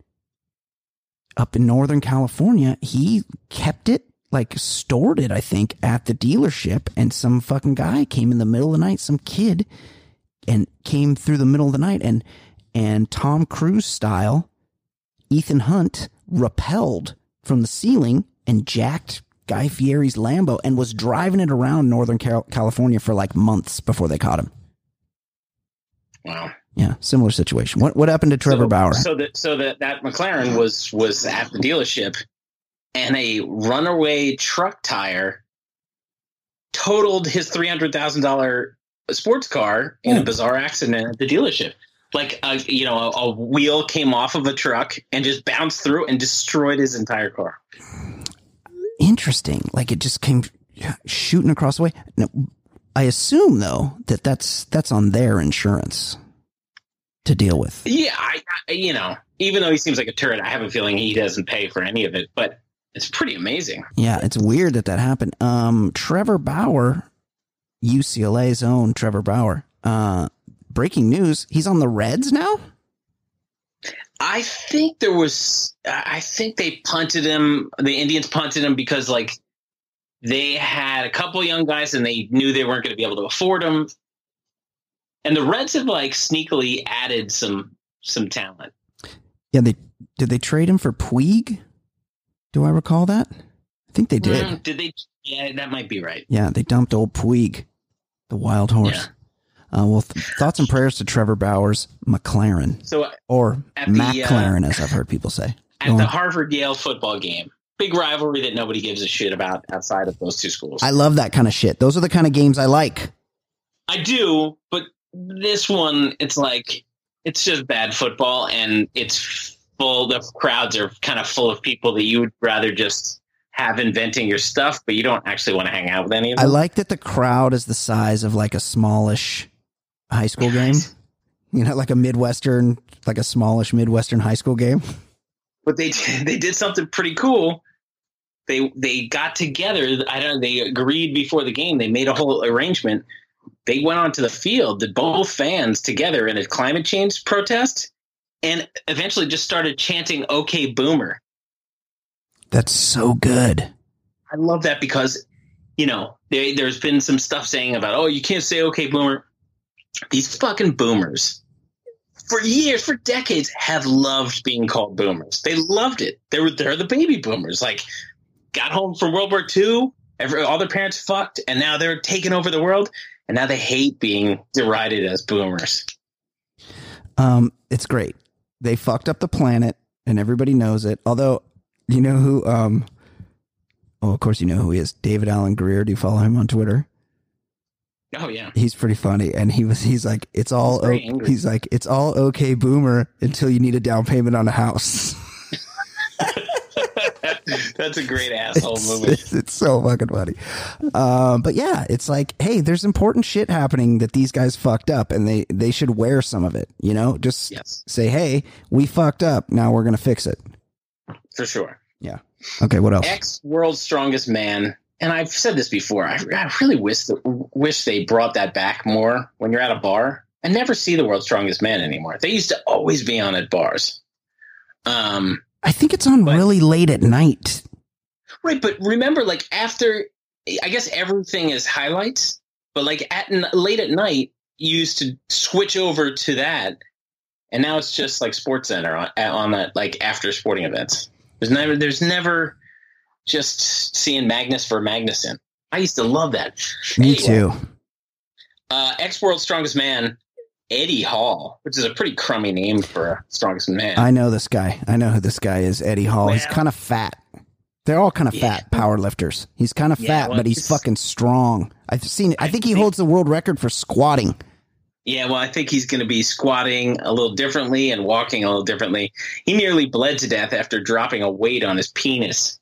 Up in Northern California, he kept it like stored it, I think, at the dealership, and some fucking guy came in the middle of the night, some kid, and came through the middle of the night, and and Tom Cruise style, Ethan Hunt repelled from the ceiling and jacked Guy Fieri's Lambo and was driving it around Northern California for like months before they caught him. Wow. Yeah, similar situation. What what happened to Trevor so, Bauer? So that so that that McLaren was was at the dealership, and a runaway truck tire totaled his three hundred thousand dollar sports car in a bizarre accident at the dealership. Like a you know a, a wheel came off of a truck and just bounced through and destroyed his entire car. Interesting. Like it just came shooting across the way. No, I assume though that that's that's on their insurance to deal with. Yeah, I, I you know even though he seems like a turd, I have a feeling he doesn't pay for any of it, but. It's pretty amazing. Yeah, it's weird that that happened. Um, Trevor Bauer, UCLA's own Trevor Bauer. Uh, breaking news: he's on the Reds now. I think there was. I think they punted him. The Indians punted him because like they had a couple young guys and they knew they weren't going to be able to afford them. And the Reds have like sneakily added some some talent. Yeah, they did they trade him for Puig? Do I recall that? I think they did. Mm, did they? Yeah, that might be right. Yeah, they dumped old Puig, the wild horse. Uh, well, th- thoughts and prayers to Trevor Bauer's, McLaren, So or At the, uh, McLaren, as I've heard people say. at Go the. Harvard Yale football game, big rivalry that nobody gives a shit about outside of those two schools. I love that kind of shit. Those are the kind of games I like. I do, but this one, it's like it's just bad football, and it's full. The crowds are kind of full of people that you would rather just have inventing your stuff, but you don't actually want to hang out with any of them. I like that the crowd is the size of like a smallish high school game. You know, like a midwestern, like a smallish midwestern high school game. but they they did something pretty cool. They they got together. I don't. Know, they agreed before the game. They made a whole arrangement. They went onto the field, the both fans together in a climate change protest, and eventually just started chanting "Okay, Boomer." That's so good. I love that because, you know, there, there's been some stuff saying about, oh, you can't say "Okay, Boomer." These fucking boomers, for years, for decades, have loved being called boomers. They loved it. They were they're the baby boomers. Like, got home from World War II. Every, all their parents fucked, and now they're taking over the world. And now they hate being derided as boomers. Um, it's great. They fucked up the planet, and everybody knows it. Although, you know who? Um, oh, of course you know who he is. David Alan Grier. Do you follow him on Twitter? Oh yeah, He's pretty funny, and he was. He's like, it's all. He's, o- he's like, it's all okay, boomer, until you need a down payment on a house. that's a great asshole it's, movie. it's, it's so fucking funny. Um, but yeah, it's like, hey, there's important shit happening that these guys fucked up, and they they should wear some of it. You know, just Yes, say, hey, we fucked up. Now we're gonna fix it. for sure. Yeah. Okay, what else? Ex World's Strongest Man, and I've said this before. I, I really wish the, wish they brought that back more when you're at a bar. I never see the World's Strongest Man anymore. They used to always be on at bars. Um, I think it's on But- really late at night. right, but remember, like after, I guess everything is highlights, but like at late at night, you used to switch over to that, and now it's just like Sports Center on, on that like after sporting events. There's never, there's never just seeing Magnus Ver Magnusson. I used to love that. Me Anyway, too. Uh, Ex World Strongest Man, Eddie Hall, which is a pretty crummy name for a strongest man. I know this guy. I know who this guy is. Eddie Hall. He's kind of fat. They're all kind of Yeah. fat power lifters. He's kind of Yeah, fat, well, but he's he's- fucking strong. I've seen it. I I think he think- holds the world record for squatting. yeah, well, I think he's going to be squatting a little differently and walking a little differently. He nearly bled to death after dropping a weight on his penis.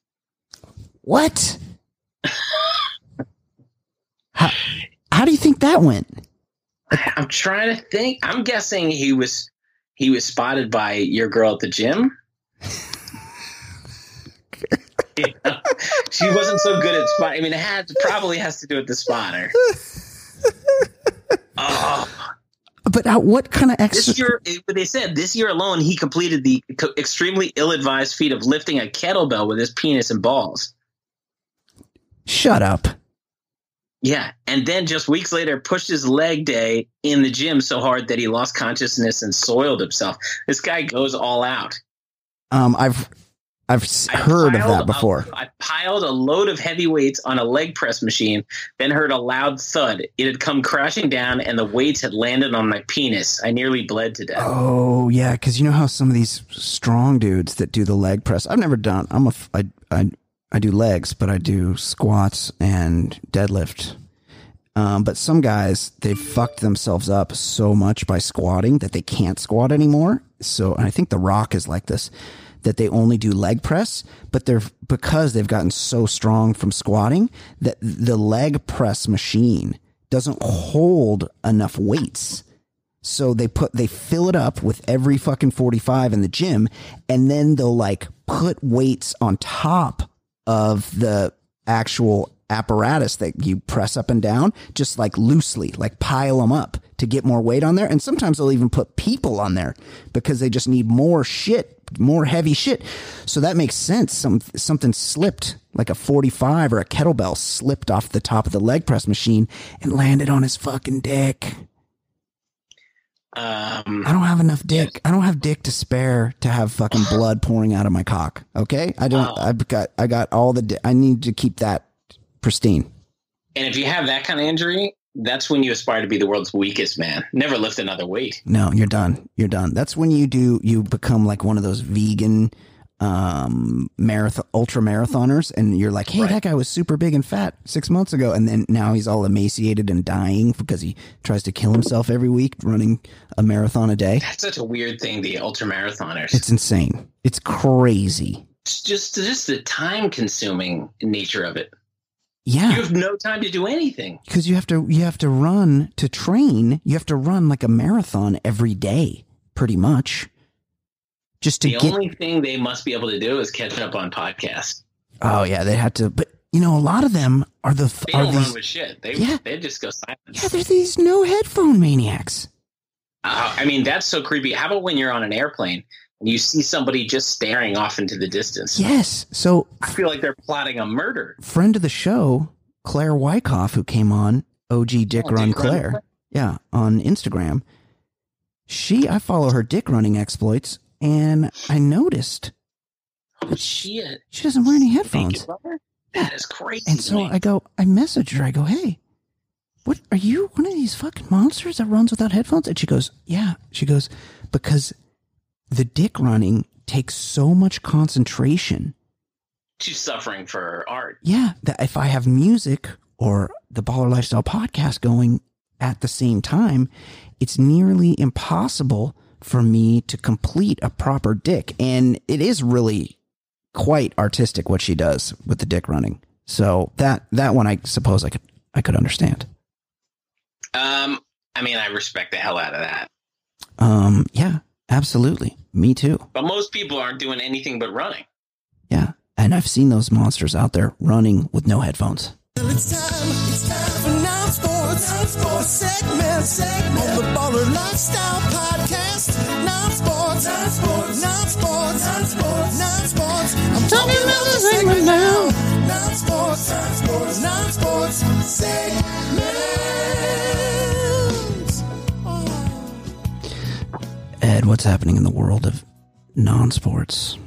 What? how, how do you think that went? I'm trying to think. I'm guessing he was he was spotted by your girl at the gym. You know? She wasn't so good at spot. I mean, it had probably has to do with the spotter. Oh, But how, what kind of this exercise? year, but they said this year alone, he completed the co- extremely ill-advised feat of lifting a kettlebell with his penis and balls. Shut up. Yeah, and then just weeks later, pushed his leg day in the gym so hard that he lost consciousness and soiled himself. This guy goes all out. Um, I've I've heard of that before. a- I piled a load of heavy weights on a leg press machine, then heard a loud thud. It had come crashing down, and the weights had landed on my penis. I nearly bled to death. Oh yeah, because you know how some of these strong dudes that do the leg press. I've never done. I'm a. I I I do legs, but I do squats and deadlift. Um, but some guys they fucked themselves up so much by squatting that they can't squat anymore. So I think The Rock is like this, that they only do leg press, but they're because they've gotten so strong from squatting that the leg press machine doesn't hold enough weights. So they put they fill it up with every fucking 45 in the gym and then they'll like put weights on top of the actual apparatus that you press up and down just like loosely like pile them up to get more weight on there. And sometimes they'll even put people on there because they just need more shit more heavy shit. So that makes sense. Some something slipped like a 45 or a kettlebell slipped off the top of the leg press machine and landed on his fucking dick Um, I don't have enough dick. I don't have dick to spare to have fucking blood pouring out of my cock. Okay, I don't. Oh. I've got. I got all the. Di- I need to keep that pristine. and if you have that kind of injury, that's when you aspire to be the world's weakest man. Never lift another weight. No, you're done. You're done. That's when you do. You become like one of those vegan um marathon ultra marathoners and you're like hey Right. that guy was super big and fat six months ago and then now he's all emaciated and dying because he tries to kill himself every week running a marathon a day That's such a weird thing. The ultra marathoners. it's insane it's crazy It's just just the time consuming nature of it. yeah You have no time to do anything. because you have to you have to run to train you have to run like a marathon every day pretty much just to The get only thing they must be able to do is catch up on podcasts. oh yeah they have to but you know a lot of them are the They are don't these run with shit. They Yeah. they just go silent. yeah there's these no headphone maniacs Uh, I mean, that's so creepy. How about when you're on an airplane and you see somebody just staring off into the distance? yes so I feel like they're plotting a murder. friend of the show claire wyckoff who came on og dick Oh, run Dick claire Claire? yeah on instagram she i follow her dick running exploits and i noticed Oh shit! she doesn't wear any headphones. That is crazy. And so. I go, I messaged her. I go, hey, what are you one of these fucking monsters that runs without headphones? And she goes, yeah. She goes, because the dick running takes so much concentration. she's suffering for art. Yeah, that if I have music or the Baller Lifestyle podcast going at the same time, it's nearly impossible for me to complete a proper dick. And it is really quite artistic what she does with the dick running. So that that one I suppose I could I could understand. Um, I mean, I respect the hell out of that. Um yeah, absolutely. Me too. But most people aren't doing anything but running. Yeah. And I've seen those monsters out there running with no headphones. It's time, it's time for non sports, non sports segment, segment on the Baller Lifestyle Podcast. Non sports, non sports, non sports, non sports, non sports. I'm talking about the segment now. Non sports, non sports, non sports segment. Oh. Ed, what's happening in the world of non-sports?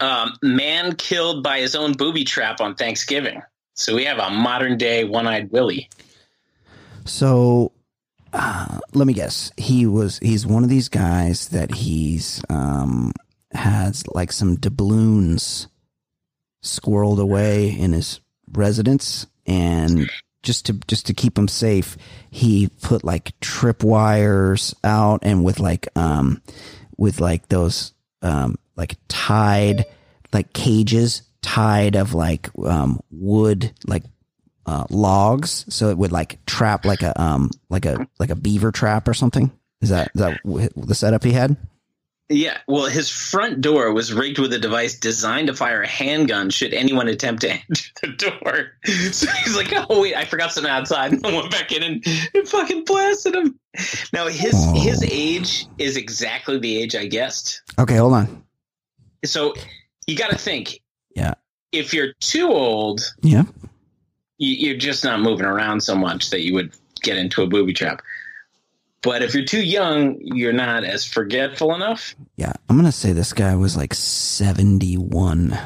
Um, man killed by his own booby trap on Thanksgiving. So we have a modern day one eyed Willie. So, uh, let me guess. He was he's one of these guys that he's um has like some doubloons squirreled away in his residence and just to just to keep him safe, he put like trip wires out and with like um with like those um like tied like cages tied of like um wood like uh, logs, so it would like trap like a um like a like a beaver trap or something. Is that is that the setup he had? Yeah, well, his front door was rigged with a device designed to fire a handgun should anyone attempt to enter the door. So he's like, "Oh wait, I forgot something outside." And I went back in and, and fucking blasted him. Now his Oh. his age is exactly the age I guessed. Okay, hold on. So you got to think. Yeah. If you're too old, Yeah, you're just not moving around so much that you would get into a booby trap. But if you're too young, you're not as forgetful enough. yeah. I'm gonna say this guy was like seventy one.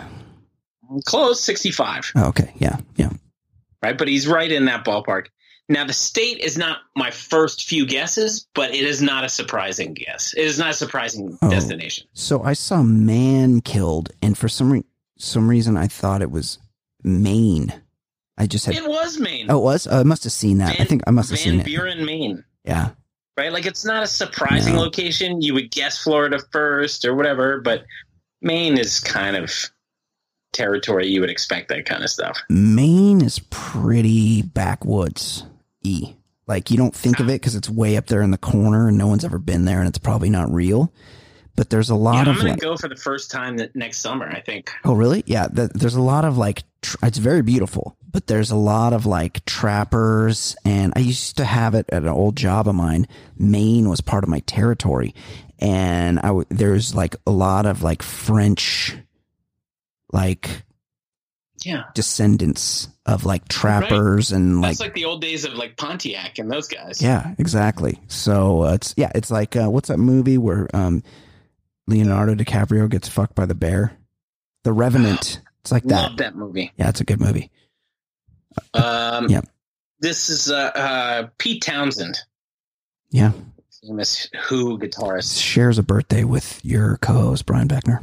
Close, 65. Oh, okay, yeah, yeah. right? But he's right in that ballpark. Now, the state is not my first few guesses, but it is not a surprising guess. It is not a surprising Oh. destination. So I saw man killed, and for some re- some reason I thought it was Maine. I just had. It was Maine. Oh, it was. Oh, I must have seen that. I think I must have Van seen it. Van Buren, Maine. Yeah. Right? Like, it's not a surprising No. location. You would guess Florida first or whatever, but Maine is kind of territory you would expect that kind of stuff. Maine is pretty backwoods e. Like you don't think of it because it's way up there in the corner and no one's ever been there and it's probably not real. But there's a Yeah, lot I'm of going like, to go for the first time that next summer, I think. oh really? Yeah, th- there's a lot of like, it's very beautiful, but there's a lot of like trappers and I used to have it at an old job of mine. Maine was part of my territory, and I w- there's like a lot of like French, like Yeah. descendants of like trappers and like That's like the old days of like Pontiac and those guys. Yeah, exactly. So uh, it's yeah, it's like uh, what's that movie where um, Leonardo DiCaprio gets fucked by the bear? The Revenant. It's like that. Love that movie. Yeah, it's a good movie. Um, Yeah. This is uh, uh, Pete Townshend, Yeah, famous Who guitarist. shares a birthday with your co-host Brian Beckner.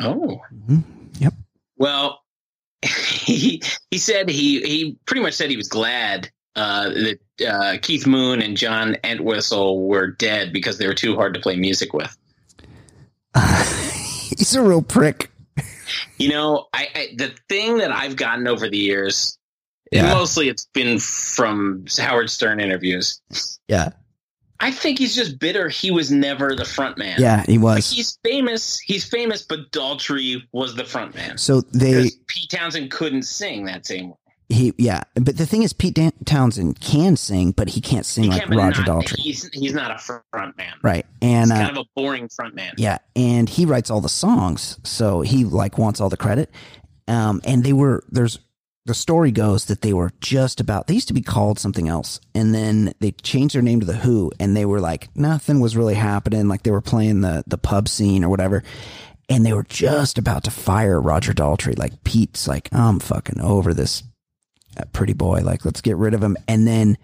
Oh. Mhm. Yep. Well, he he said he he pretty much said he was glad uh, that uh, Keith Moon and John Entwistle were dead because they were too hard to play music with. He's a real prick. You know, I, I the thing that I've gotten over the years, Yeah. mostly it's been from Howard Stern interviews. Yeah. I think he's just bitter. He was never the front man. Yeah, he Like, was. he's famous. He's famous, but Daltrey was the front man. So they Pete Townshend couldn't sing that same way. He yeah, but the thing is Pete Dan- Townshend can sing, but he can't sing He like can't Roger not- Daltrey. He's he's not a front man. Right. And He's uh, kind of a boring front man. Yeah, and he writes all the songs, so he like wants all the credit. Um, and they were there's the story goes that they were just about they used to be called something else, and then they changed their name to the Who, and they were like nothing was really happening, like they were playing the the pub scene or whatever, and they were just about to fire Roger Daltrey. Like Pete's like I'm fucking over this pretty boy, like let's get rid of him, and then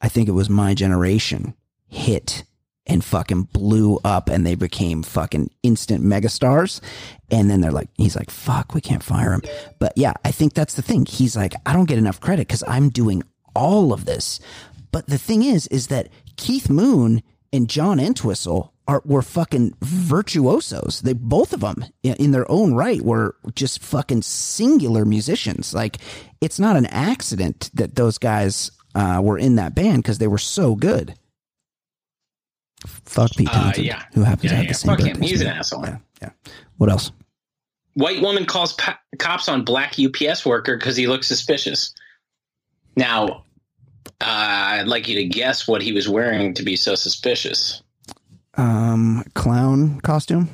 I think it was my generation hit and fucking blew up and they became fucking instant megastars. And then they're like, he's like, fuck, we can't fire him. But yeah, I think that's the thing. He's like, I don't get enough credit because I'm doing all of this. But the thing is, is that Keith Moon and John Entwistle are were fucking virtuosos. They both of them in their own right were just fucking singular musicians. Like it's not an accident that those guys uh, were in that band because they were so good. Fuck Pete Uh, yeah. who happens Yeah, to have yeah. the same Fuck him. He's an asshole. Yeah, yeah. What else? White woman calls pa- cops on black UPS worker because he looks suspicious. Now, uh, I'd like you to guess what he was wearing to be so suspicious. Um, clown costume.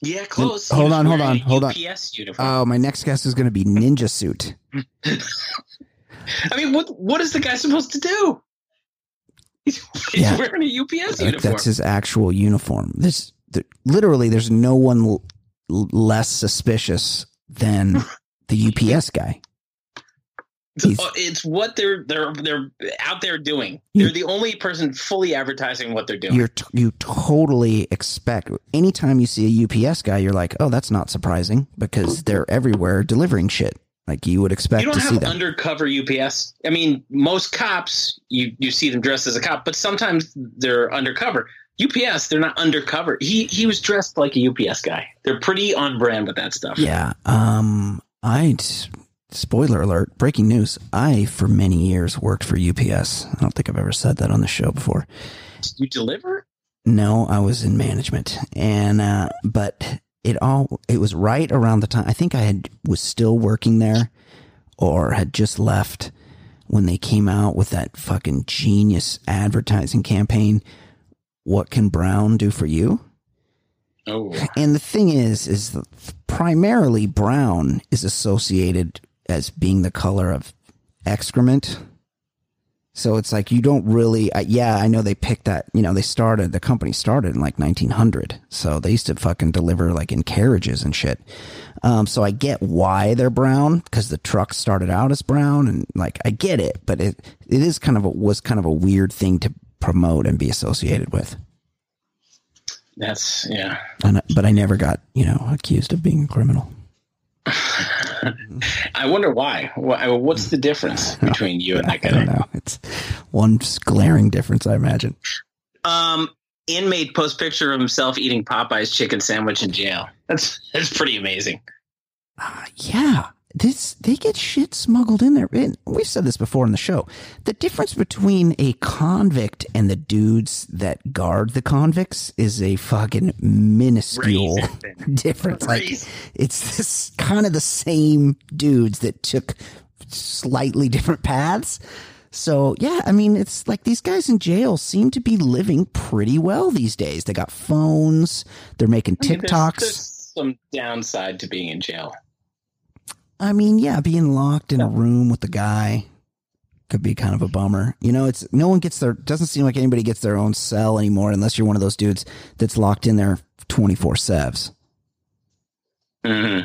Yeah, close. Hold on, hold on, hold on. UPS uniform. Oh, my next guess is going to be ninja suit. I mean, what what is the guy supposed to do? He's, he's Yeah. wearing a UPS uniform. that's his actual uniform. This th- literally, there's no one l- less suspicious than the UPS guy. He's- Uh, it's what they're they're they're out there doing. You- They're the only person fully advertising what they're doing. You're t- you totally expect anytime you see a UPS guy, you're like, oh, that's not surprising because they're everywhere delivering shit. Like you would expect you don't have undercover UPS. I mean, most cops you you see them dressed as a cop, but sometimes they're undercover. UPS, they're not undercover. He he was dressed like a UPS guy. They're pretty on brand with that stuff. Yeah. Um. I spoiler alert. Breaking news. I for many years worked for UPS. I don't think I've ever said that on the show before. You deliver? No, I was in management, and uh, but it all it was right around the time. I think I had was still working there, or had just left when they came out with that fucking genius advertising campaign. What can Brown do for you? Oh, And the thing is, is primarily brown is associated as being the color of excrement. So it's like you don't really, uh, yeah, I know they picked that, you know, they started, the company started in like 1900. So they used to fucking deliver like in carriages and shit. Um, so I get why they're brown because the truck started out as brown and like I get it, but it, it is kind of a, was kind of a weird thing to promote and be associated with. that's yeah. And, but I never got, you know, accused of being a criminal. I wonder why. What's the difference between you and that I don't know. It's one glaring difference, I imagine. Um, inmate post picture of himself eating Popeye's chicken sandwich in jail. That's that's pretty amazing. Uh, yeah, this they get shit smuggled in there. And we've said this before in the show. The difference between a convict and the dudes that guard the convicts is a fucking minuscule difference. Like it's this kind of the same dudes that took slightly different paths. So yeah, I mean, it's like these guys in jail seem to be living pretty well these days. They got phones. They're making I mean, there's- TikToks. There's some downside to being in jail. I mean, yeah, being locked in a room with the guy could be kind of a bummer. You know, it's no one gets their doesn't seem like anybody gets their own cell anymore unless you're one of those dudes that's locked in there 24 sevs. hmm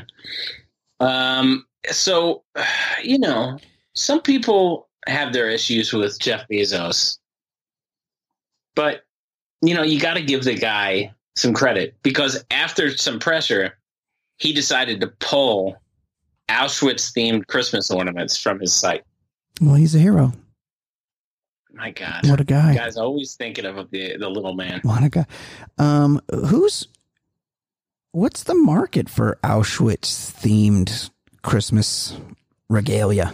Um. So, you know, some people have their issues with Jeff Bezos, but you know, you got to give the guy some credit because after some pressure, he decided to pull Auschwitz themed Christmas ornaments from his site. Well, he's a hero. My God. What a guy. Guys always thinking of the the little man. What a guy. Um, who's what's the market for Auschwitz themed Christmas regalia?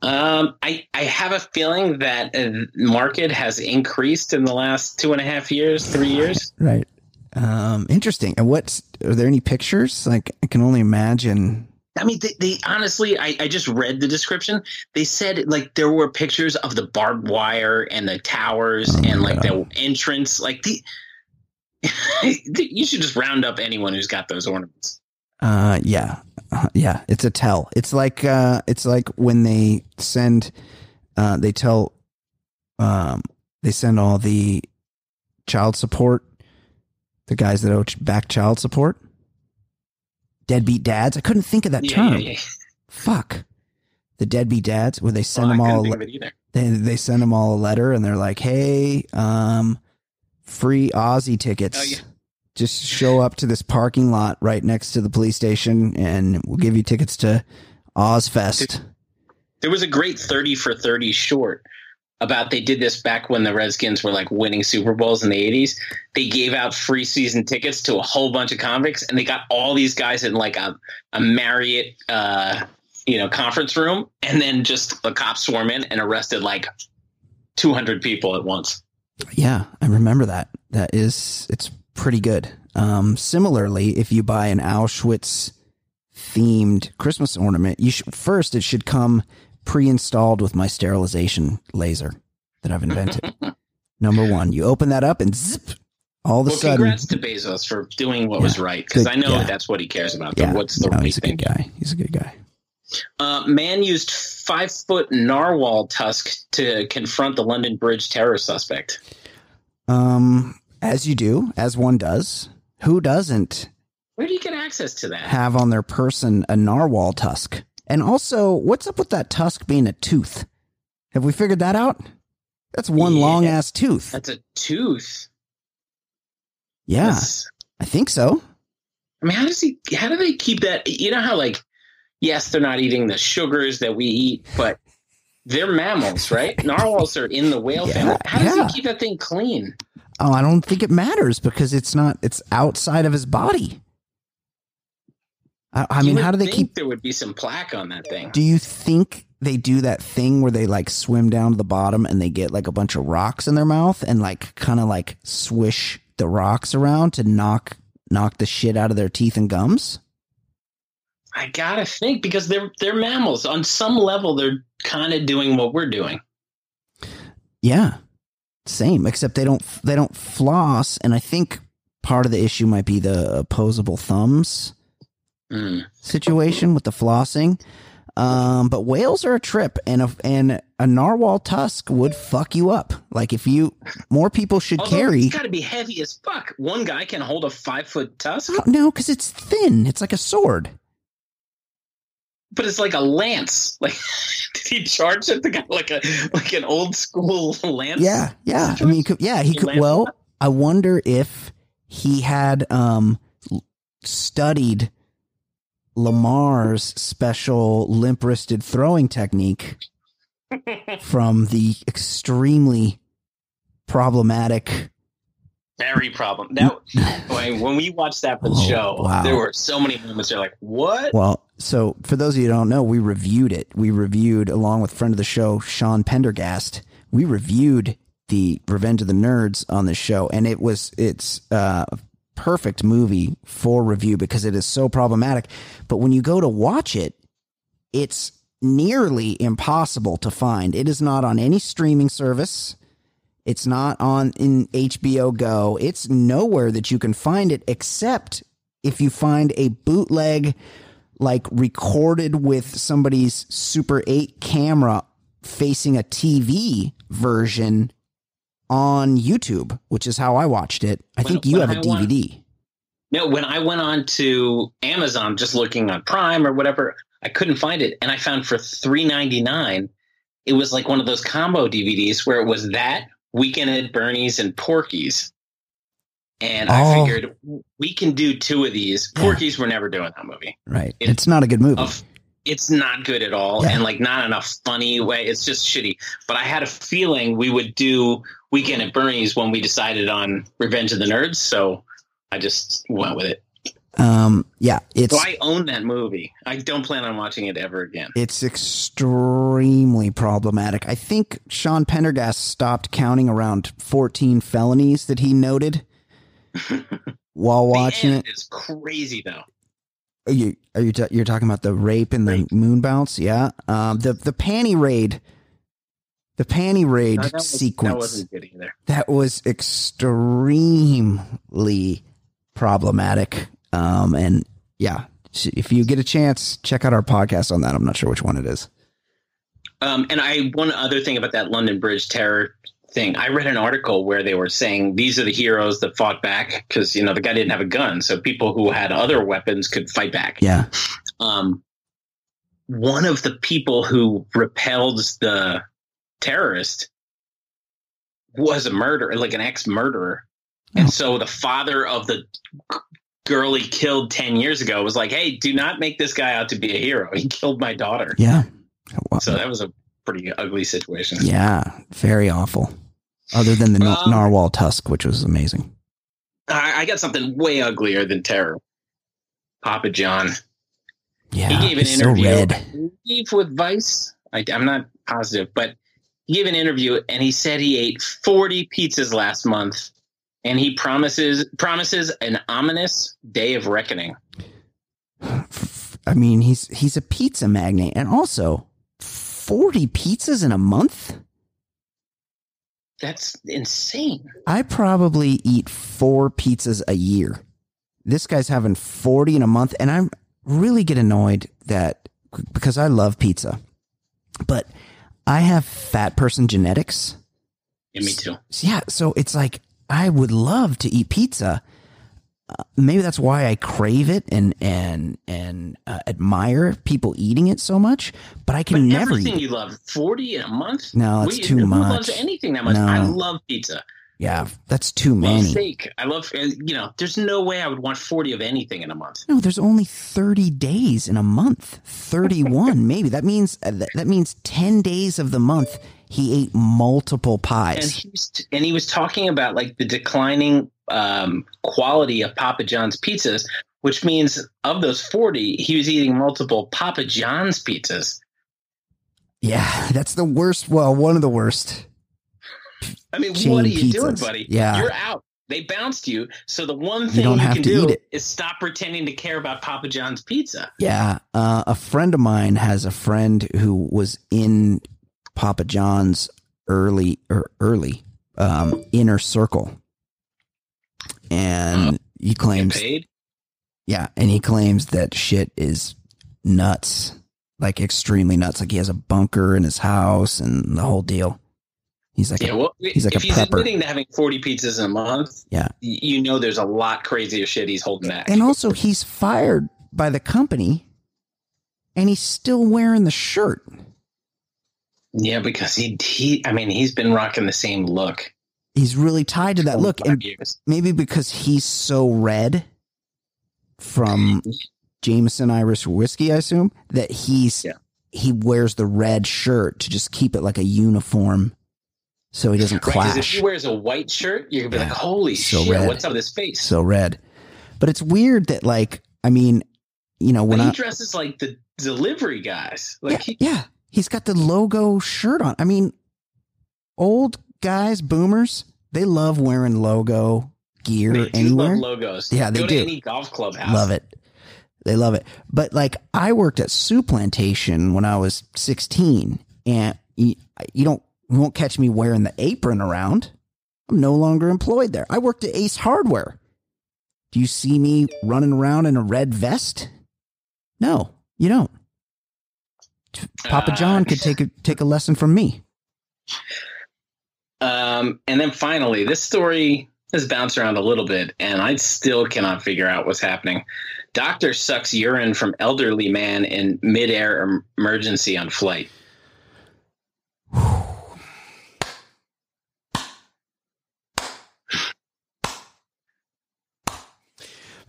Um, I, I have a feeling that uh, market has increased in the last two and a half years, three years. Right. Um, interesting. And what's are there any pictures? Like I can only imagine. I mean, they, they honestly, I, I just read the description. They said like there were pictures of the barbed wire and the towers Oh, and like God. the entrance. Like the, you should just round up anyone who's got those ornaments. Uh, yeah, Uh, yeah. It's a tell. It's like uh, it's like when they send, uh, they tell, um, they send all the child support, the guys that owe back child support, deadbeat dads. I couldn't think of that Yeah, term. yeah, yeah. Fuck. The deadbeat dads, where they send I them all, think of it either. they they send them all a letter, and they're like, "Hey, um, free Ozzy tickets. Oh, yeah. Just show up to this parking lot right next to the police station, and we'll give you tickets to Ozzfest." There was a great 30 for 30 short about they did this back when the Redskins were like winning Super Bowls in the 80s. They gave out free season tickets to a whole bunch of convicts and they got all these guys in like a, a Marriott uh, you know, conference room and then just the cops swarm in and arrested like 200 people at once. Yeah, I remember that. That is, it's pretty good. Um, similarly, if you buy an Auschwitz themed Christmas ornament, you should first it should come pre-installed with my sterilization laser that I've invented. Number one, you open that up and zip, all of a Well, sudden, congrats to Bezos for doing what was right because I know yeah. that's what he cares about. yeah, What's the no, right he's a thing? good guy. He's a good guy. Uh, man used five foot narwhal tusk to confront the London Bridge terror suspect. Um, as you do, as one does. Who doesn't Where do you get access to that? have on their person a narwhal tusk? And also, what's up with that tusk being a tooth? Have we figured that out? That's one Yeah. long ass tooth. That's a tooth. Yeah, That's- I think so. I mean, how does he? How do they keep that? You know how like, yes, they're not eating the sugars that we eat, but they're mammals, right? Narwhals are in the whale Yeah, family. How does yeah. he keep that thing clean? Oh, I don't think it matters because it's not. It's outside of his body. I, I mean, how do they think keep? There would be some plaque on that thing. Do you think they do that thing where they like swim down to the bottom and they get like a bunch of rocks in their mouth and like kind of like swish the rocks around to knock knock the shit out of their teeth and gums? I gotta think because they're they're mammals. On some level, they're kind of doing what we're doing. Yeah, same. Except they don't they don't floss, and I think part of the issue might be the opposable thumbs Mm. situation with the flossing. Um, but whales are a trip, and a and a narwhal tusk would fuck you up. Like if you more people should Although carry. it's got to be heavy as fuck. One guy can hold a five foot tusk, no, because it's thin. It's like a sword. but it's like a lance. Like, did he charge at the guy like a like an old school lance? Yeah, yeah. I mean, could, yeah, he could. Well, I wonder if he had um studied Lamar's special limp wristed throwing technique from the extremely problematic. Very problem. That when we watched that for the Oh, show, wow. there were so many moments. They're like, "What?" Well, so for those of you who don't know, we reviewed it. We reviewed along with friend of the show, Sean Pendergast. We reviewed the Revenge of the Nerds on the show, and it was it's uh, perfect movie for review because it is so problematic. But when you go to watch it, it's nearly impossible to find. It is not on any streaming service. It's not on in HBO Go. It's nowhere that you can find it except if you find a bootleg like recorded with somebody's Super 8 camera facing a TV version on YouTube, which is how I watched it. I When- think you have a I DVD. No, when I went on to Amazon just looking on Prime or whatever, I couldn't find it, and I found for three ninety nine, it was like one of those combo DVDs where it was that Weekend at Bernie's and Porky's. and Oh. I figured we can do two of these. Yeah. Porky's, we're never doing that movie. Right. It- it's not a good movie. Of, it's not good at all, Yeah. and like not in a funny way. It's just shitty. But I had a feeling we would do Weekend at Bernie's when we decided on Revenge of the Nerds, so I just went with it. Um, yeah, it's So I own that movie. I don't plan on watching it ever again. it's extremely problematic. I think Sean Pendergast stopped counting around 14 felonies that he noted while watching it. is crazy though. Are you are you ta- you're talking about the rape and the moon bounce? Yeah. Um, the the panty raid, the panty raid No, that, was, sequence that wasn't good either. that was extremely problematic. Um, and yeah, if you get a chance, check out our podcast on that. I'm not sure which one it is. Um, and I one other thing about that London Bridge terror thing. I read an article where they were saying these are the heroes that fought back because you know the guy didn't have a gun, so people who had other weapons could fight back. Yeah. Um, one of the people who repelled the terrorist was a murderer, like an ex murderer, Oh. and so the father of the girl he killed ten years ago was like, "Hey, do not make this guy out to be a hero. He killed my daughter." Yeah. Wow. So that was a pretty ugly situation. Yeah, very awful. Other than the Um, narwhal tusk, which was amazing. I, I got something way uglier than terror. Papa John. Yeah, he gave an so interview. I with Vice. I, I'm not positive, but he gave an interview and he said he ate 40 pizzas last month, and he promises promises an ominous day of reckoning. I mean, he's he's a pizza magnate, and also forty pizzas in a month. That's insane. I probably eat four pizzas a year. This guy's having forty in a month, and I really get annoyed that because I love pizza, but I have fat person genetics. Yeah, me too. Yeah, so it's like I would love to eat pizza. Uh, maybe that's why I crave it and and and uh, admire people eating it so much. But I But can never everything eat. you love, 40 in a month? No, it's We- too who much. loves anything that much? No. I love pizza. Yeah, that's too love many. steak. I love, you know, there's no way I would want 40 of anything in a month. No, there's only thirty days in a month. Thirty-one, maybe that means uh, that, that means ten days of the month he ate multiple And pies. he was, and he was talking about like the declining um, quality of Papa John's pizzas, which means of those 40, he was eating multiple Papa John's pizzas. yeah, that's the worst. Well, one of the worst. I mean, Chain what are you doing, buddy? Yeah. You're out. They bounced you. So the one thing you, have can do is stop pretending to care about Papa John's pizza. Yeah, uh, a friend of mine has a friend who was in Papa John's early or early um, inner circle, and he claims, paid. yeah, and he claims that shit is nuts, like extremely nuts. Like he has a bunker in his house and the whole deal. He's like, Yeah, a, well, he's like if he's prepper. admitting to having 40 pizzas in a month, Yeah. you know there's a lot crazier shit he's holding back. and also he's fired by the company, and he's still wearing the shirt. Yeah, because he, he, I mean, he's been rocking the same look. He's really tied to that look, and years. maybe because he's so red from Jameson Irish whiskey, I assume that he's Yeah. he wears the red shirt to just keep it like a uniform, so he doesn't Right, 'cause if he wears a white shirt, you're gonna be Yeah, like, "Holy so shit, red. what's up with his face?" so red, but it's weird that like I mean, you know when but he I dresses like the delivery guys. Like yeah, he, yeah, he's got the logo shirt on. I mean, old guys, boomers, they love wearing logo gear they do anywhere. love logos. Yeah, they Go do. any golf club house. Love it. They love it. But like I worked at Souplantation when I was 16 and you, you don't you won't catch me wearing the apron around. I'm no longer employed there. I worked at Ace Hardware. Do you see me running around in a red vest? No, you don't. Papa John could take a take a lesson from me. Um, and then finally, this story has bounced around a little bit, and I still cannot figure out what's happening. Doctor sucks urine from elderly man in midair emergency on flight.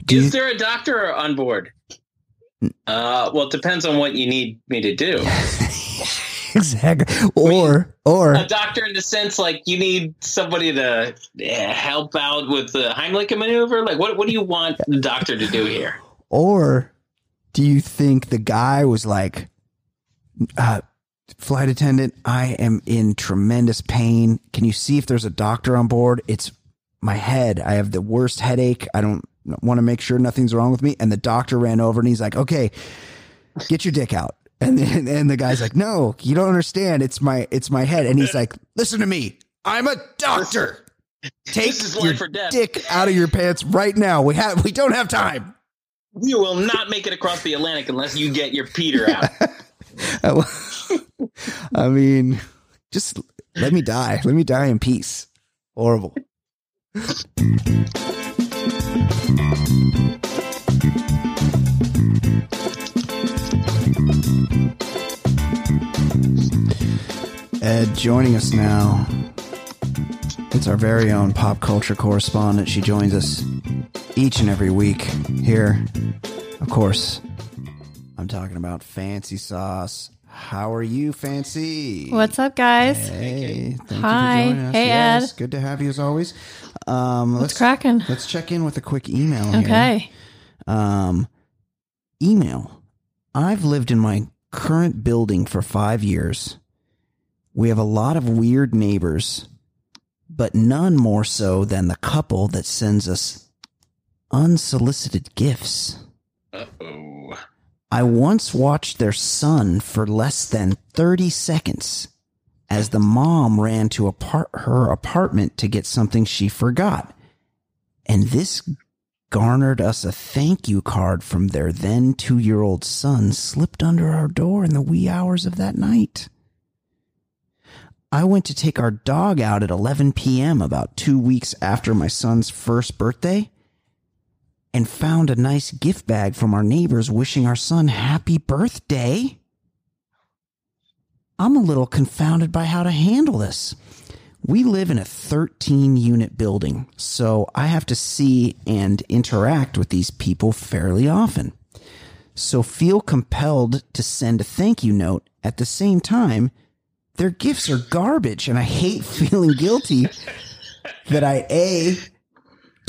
Do Is you- there a doctor on board? Uh, well, it depends on what you need me to do. exactly. Or or A doctor in the sense like you need somebody to eh, help out with the Heimlich maneuver. Like, what what do you want the doctor to do here? or do you think the guy was like, uh, flight attendant, I am in tremendous pain. Can you see if there's a doctor on board? It's my head. I have the worst headache. I don't want to make sure nothing's wrong with me. And the doctor ran over and he's like, okay, get your dick out. And then, and the guy's like, no, you don't understand. It's my, it's my head. And he's like, listen to me. I'm a doctor. Take This is your life or death. dick out of your pants right now. We have, we don't have time. We will not make it across the Atlantic unless you get your Peter out. I mean, just let me die. Let me die in peace. Horrible. Ed joining us now. It's our very own pop culture correspondent. She joins us each and every week here. Of course, I'm talking about Fancy Sauce. How are you, Fancy? What's up, guys? Hey, thank Hi. you for joining us. Hey, yes, Ed. good to have you as always. Um, What's let's cracking? let's check in with a quick email. here. Okay. Um, email. I've lived in my current building for five years. We have a lot of weird neighbors, but none more so than the couple that sends us unsolicited gifts. Uh oh. I once watched their son for less than 30 seconds as the mom ran to apart- her apartment to get something she forgot. And this garnered us a thank you card from their then two year old son slipped under our door in the wee hours of that night. I went to take our dog out at 11 p.m. about two weeks after my son's first birthday and found a nice gift bag from our neighbors wishing our son happy birthday. I'm a little confounded by how to handle this. We live in a 13 unit building, so I have to see and interact with these people fairly often. So feel compelled to send a thank you note at the same time. Their gifts are garbage, and I hate feeling guilty that I A,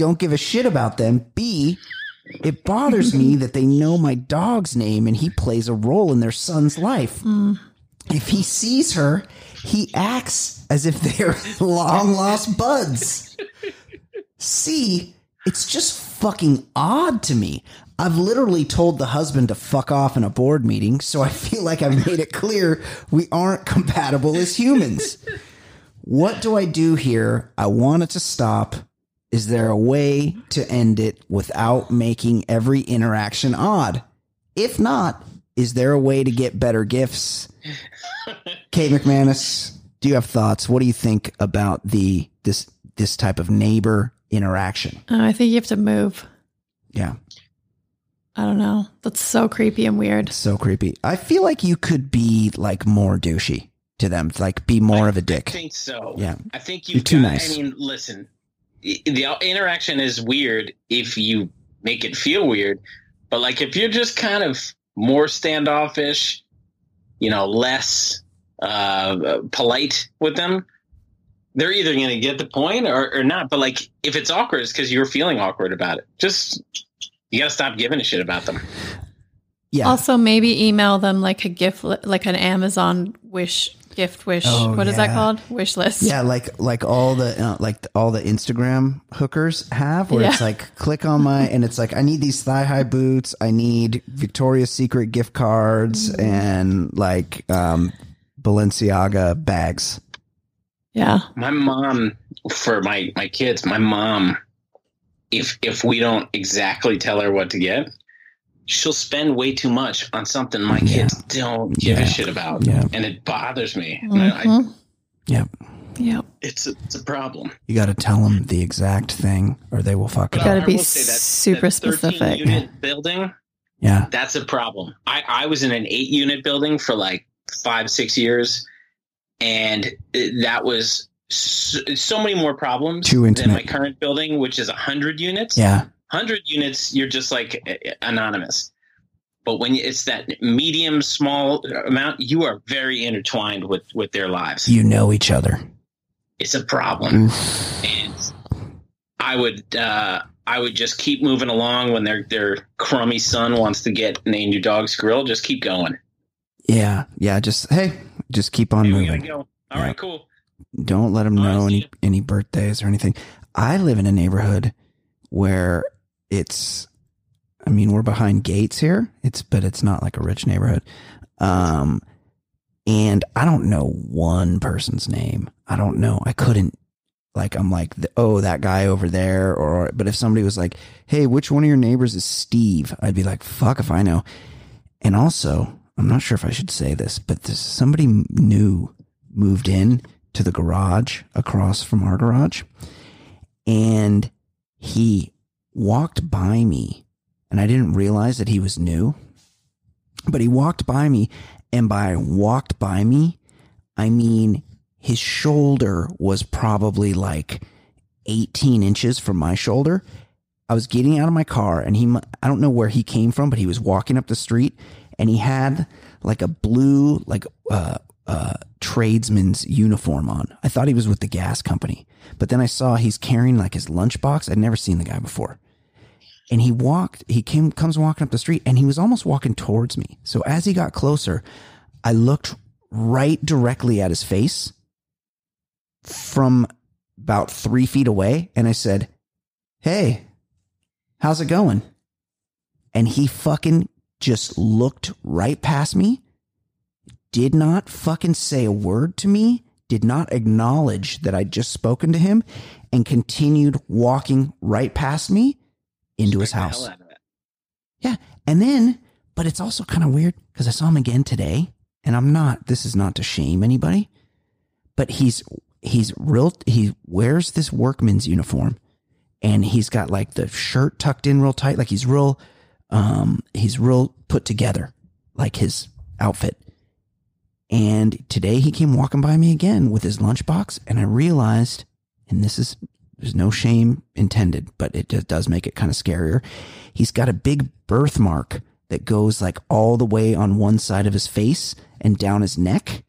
don't give a shit about them. B, it bothers me that they know my dog's name and he plays a role in their son's life. Hmm. If he sees her, he acts as if they're long lost buds. C, it's just fucking odd to me. I've literally told the husband to fuck off in a board meeting, so I feel like I've made it clear we aren't compatible as humans. What do I do here? I want it to stop. Is there a way to end it without making every interaction odd? If not, is there a way to get better gifts? Kate McManus, do you have thoughts? What do you think about the this this type of neighbor interaction? Uh, I think you have to move. Yeah, I don't know. That's so creepy and weird. so creepy. I feel like you could be like more douchey to them, like be more of a dick. I think so. Yeah. I think You're you've too got, nice. I mean, listen, i- the interaction is weird if you make it feel weird, but like if you're just kind of more standoffish, you know, less uh, polite with them, they're either going to get the point or, or not. But like if it's awkward, it's because you're feeling awkward about it. Just you got to stop giving a shit about them. Yeah, Also, maybe email them like a gift, like an Amazon wish gift wish. Oh, what is that called? Wish list. Yeah, like like all the uh, like all the Instagram hookers have, where it's like click on my and it's like I need these thigh high boots, I need Victoria's Secret gift cards, Mm-hmm. and like um, Balenciaga bags. Yeah. my mom for my my kids my mom if if we don't exactly tell her what to get she'll spend way too much on something my Yeah. kids don't give Yeah. a shit about Yeah. and it bothers me And I- I-. Mm-hmm. Yep, Yep. it's a, it's a problem you got to tell them the exact thing, or they will fuck it But up. Gotta be that- super that specific. unit building Yeah, that's a problem i i was in an eight unit building for like five six years and that was so, so many more problems Too than my current building which is a 100 units yeah, hundred units, you're just like eh, anonymous. But when it's that medium small amount, you are very intertwined with with their lives. You know each other. It's a problem, and I would uh, I would just keep moving along when their their crummy son wants to get name your dog's grill. Just keep going. Yeah, yeah. Just hey, just keep on Hey, moving. go. All right, Yeah. cool. Don't let them know any any birthdays or anything. I live in a neighborhood where it's. I mean, we're behind gates here. It's but it's not like a rich neighborhood. Um, and I don't know one person's name. I don't know. I couldn't. Like I'm like, oh, that guy over there, or but if somebody was like, hey, which one of your neighbors is Steve? I'd be like, fuck if I know. And also, I'm not sure if I should say this, but this somebody new moved in to the garage across from our garage, and he walked by me, and I didn't realize that he was new, but he walked by me, and by walked by me, I mean his shoulder was probably like 18 inches from my shoulder. I was getting out of my car and he, I don't know where he came from, but he was walking up the street and he had like a blue, like, uh, uh, tradesman's uniform on. I thought he was with the gas company, but then I saw he's carrying like his lunchbox. I'd never seen the guy before. And he walked, he came, comes walking up the street and he was almost walking towards me. So as he got closer, I looked right directly at his face from about three feet away and I said, Hey, how's it going? And he fucking just looked right past me, did not fucking say a word to me, did not acknowledge that I'd just spoken to him, and continued walking right past me into his house. hell out of it. Yeah. And then, but it's also kind of weird because I saw him again today and I'm not, this is not to shame anybody, but he's, he's real, he wears this workman's uniform and he's got like the shirt tucked in real tight. Like he's real, um, he's real put together, like his outfit. And today he came walking by me again with his lunchbox and I realized, and this is, there's no shame intended, but it just does make it kind of scarier. He's got a big birthmark that goes like all the way on one side of his face and down his neck.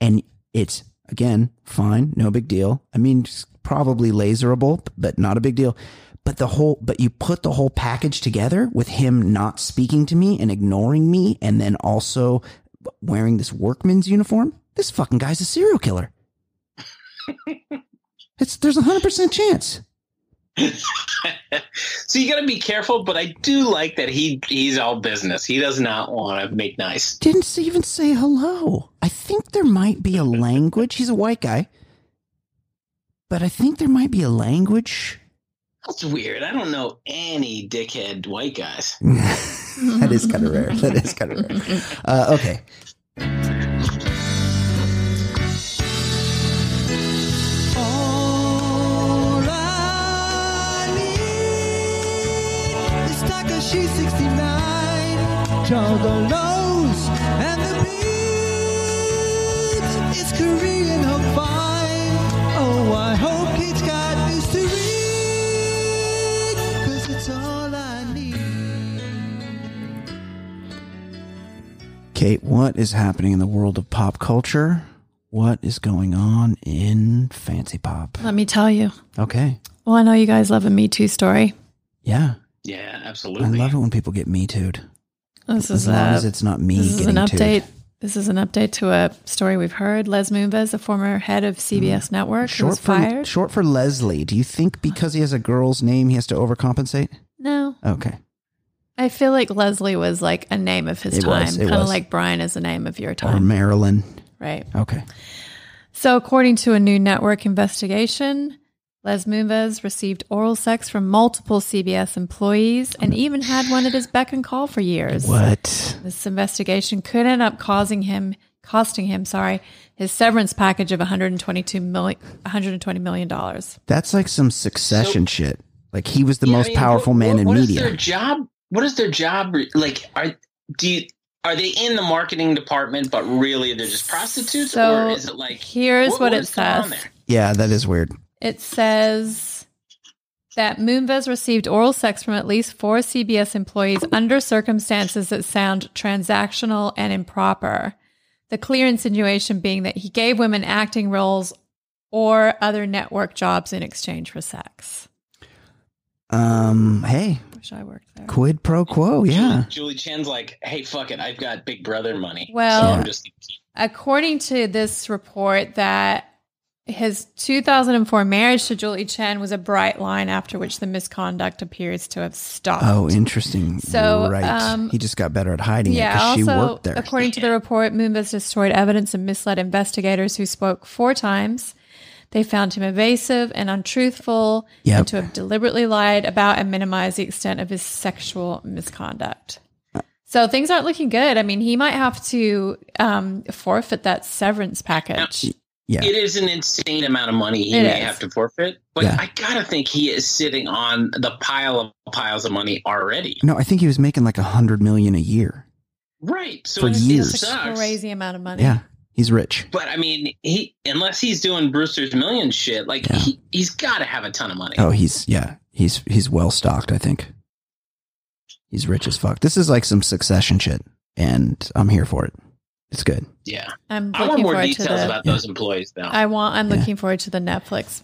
And it's again, fine, no big deal. I mean, probably laserable, but not a big deal. But the whole, but you put the whole package together with him not speaking to me and ignoring me and then also wearing this workman's uniform. This fucking guy's a serial killer. it's, there's a hundred percent chance. so you got to be careful, but I do like that he he's all business. He does not want to make nice. didn't even say hello. I think there might be a language. He's a white guy. But I think there might be a language. That's weird. I don't know any dickhead white guys. that is kind of rare. That is kind of rare. Uh, okay. All I need is Tekashi 69, Jungle Nose, and the beats. It's Korean Hub Fine. Kate, what is happening in the world of pop culture? What is going on in fancy pop? Let me tell you. Okay. Well, I know you guys love a Me Too story. Yeah. Yeah, absolutely. I love it when people get me too'd. This As is long a, as it's not me this is getting an too'd. update. This is an update to a story we've heard. Les Moonves, the former head of CBS Network, Mm. Short was for, fired. short for Leslie. Do you think because he has a girl's name, he has to overcompensate? no, Okay. I feel like Leslie was like a name of his It time, kind of like Brian is a name of your time. Or Marilyn. right? Okay. So, according to a new network investigation, Les Moonves received oral sex from multiple CBS employees and even had one at his beck and call for years. What? This investigation could end up causing him, costing him, sorry, his severance package of 122 million, 120 million dollars. That's like some succession shit. Like he was the Yeah, I most mean, powerful what- man what- in what is media. their job? What is their job? re- Like, are do you, are they in the marketing department, but really they're just prostitutes, So, or is it like? Here's what, it is going on says. yeah, that is weird. It says that Moonves received oral sex from at least four CBS employees under circumstances that sound transactional and improper. The clear insinuation being that he gave women acting roles or other network jobs in exchange for sex. Um, hey, Wish I worked there. quid pro quo. Yeah. Julie, Julie Chen's like, hey, fuck it, I've got Big Brother money. Well- so I'm just According to this report, that his 2004 marriage to Julie Chen was a bright line after which the misconduct appears to have stopped. Oh, interesting. So, right. um, he just got better at hiding it Yeah, because she worked there. according to the report, Moonves destroyed evidence and misled investigators who spoke four times. They found him evasive and untruthful Yep. and to have deliberately lied about and minimized the extent of his sexual misconduct. So things aren't looking good. I mean, he might have to um, forfeit that severance package. Yeah. It is an insane amount of money he It may is. have to forfeit, but Yeah. I gotta think he is sitting on the pile of piles of money already. no, I think he was making like a hundred million a year. Right. So For it- it years. A crazy amount of money. Yeah. He's rich. But I mean, he unless he's doing Brewster's Million shit, like Yeah. he, he's got to have a ton of money. Oh, he's yeah. He's he's well stocked, I think. He's rich as fuck. This is like some succession shit. And I'm here for it. It's good. Yeah, I'm I want more details the. about those employees though. I want. I'm Yeah. looking forward to the Netflix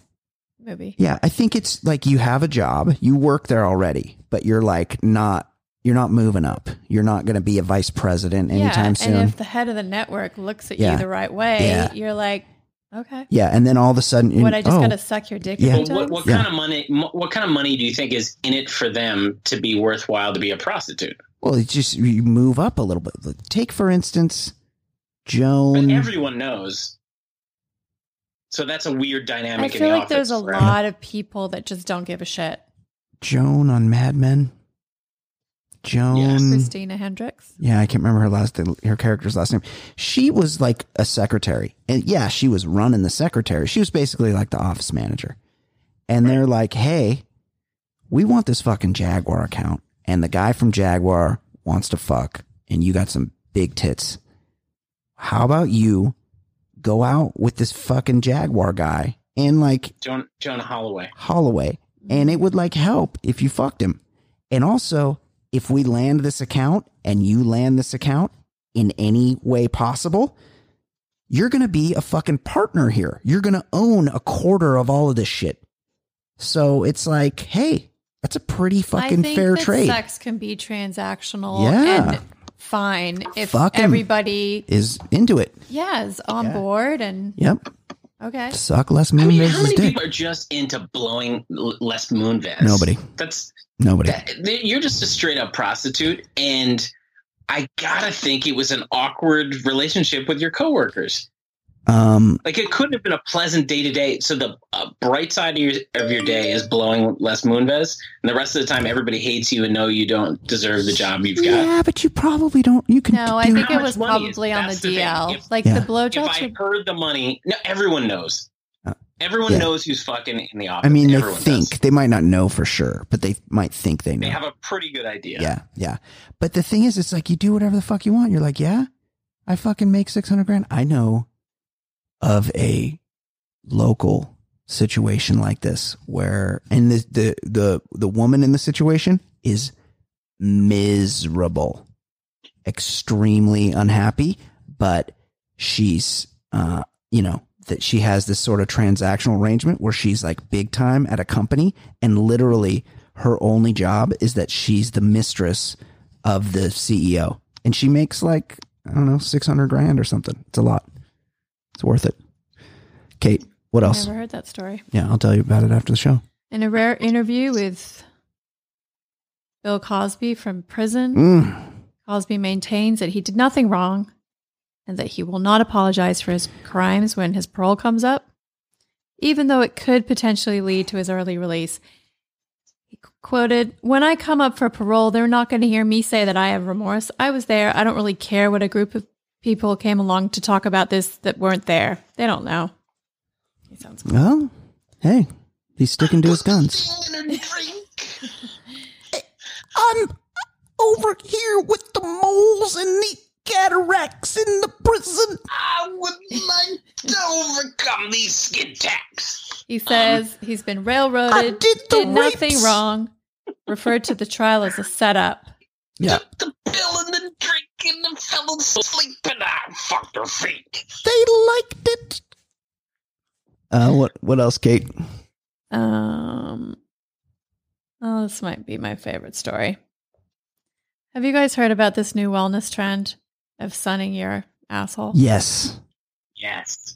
movie. Yeah, I think it's like you have a job, you work there already, but you're like not you're not moving up. You're not going to be a vice president anytime yeah, soon. and if the head of the network looks at Yeah. you the right way, Yeah. you're like, okay, yeah, and then all of a sudden, what I just oh, got to suck your dick Yeah. a few what, what Yeah. kind of money? What kind of money do you think is in it for them to be worthwhile to be a prostitute? well, it's just you move up a little bit. Take for instance, But Joan. everyone knows. So that's a weird dynamic. I in feel the like there's a right? lot of people that just don't give a shit. Joan on Mad Men. Joan. Yes. Christina Hendricks. Yeah, I can't remember her last her character's last name. She was like a secretary. And yeah, she was running the secretary. She was basically like the office manager. And they're like, "Hey, we want this fucking Jaguar account." And the guy from Jaguar wants to fuck and you got some big tits. How about you go out with this fucking Jaguar guy and like Joan, Jonah Holloway. Holloway, and it would like help if you fucked him. And also, if we land this account and you land this account in any way possible, you're going to be a fucking partner here. You're going to own a quarter of all of this shit. So it's like, hey, that's a pretty I fucking think fair that trade. sex can be transactional Yeah. and fine if everybody, Is into it. yeah, is on Yeah. board and Yep. Okay. Suck less I moon mean, how many dick. people are just into blowing l- Les Moonves? Nobody. That's Nobody. that, you're just a straight up prostitute, and I gotta think it was an awkward relationship with your coworkers. Um, Like it couldn't have been a pleasant day to day. So the uh, bright side of your, of your day is blowing Les Moonves, and the rest of the time everybody hates you and know you don't deserve the job you've got. yeah, but you probably don't. You can. No, I think it was probably on the that's the. DL. If- like Yeah. the If blowjob I should heard the money, no, everyone knows. Uh, Everyone yeah. knows who's fucking in the office. I mean, they Everyone think does. they might not know for sure, but they might think they know. they have a pretty good idea. Yeah, yeah. But the thing is, it's like you do whatever the fuck you want. You're like, yeah, I fucking make six hundred grand. I know of a local situation like this where, and the the the the woman in the situation is miserable, extremely unhappy, but she's, uh, you know. That she has this sort of transactional arrangement where she's like big time at a company and literally her only job is that she's the mistress of the CEO, and she makes like I don't know six hundred grand or something. It's a lot. It's worth it. Kate, what else? I never heard that story. Yeah, I'll tell you about it after the show. In a rare interview with Bill Cosby from prison, Mm. Cosby maintains that he did nothing wrong and that he will not apologize for his crimes when his parole comes up, even though it could potentially lead to his early release. He quoted, When I come up for parole, they're not going to hear me say that I have remorse. I was there. I don't really care what a group of people came along to talk about this that weren't there. They don't know. He sounds Well, hey, he's sticking to his guns. I'm over here with the moles and the cataracts in the prison. I would like to overcome these skin tacks. He says he's been railroaded, I did the nothing wrong, referred to the trial as a setup. Yeah. Took the pill and the drink and the fell asleep and I fucked her feet. They liked it. Uh, what what else, Kate? Um, oh, this might be my favorite story. Have you guys heard about this new wellness trend of sunning your asshole? Yes, Yes.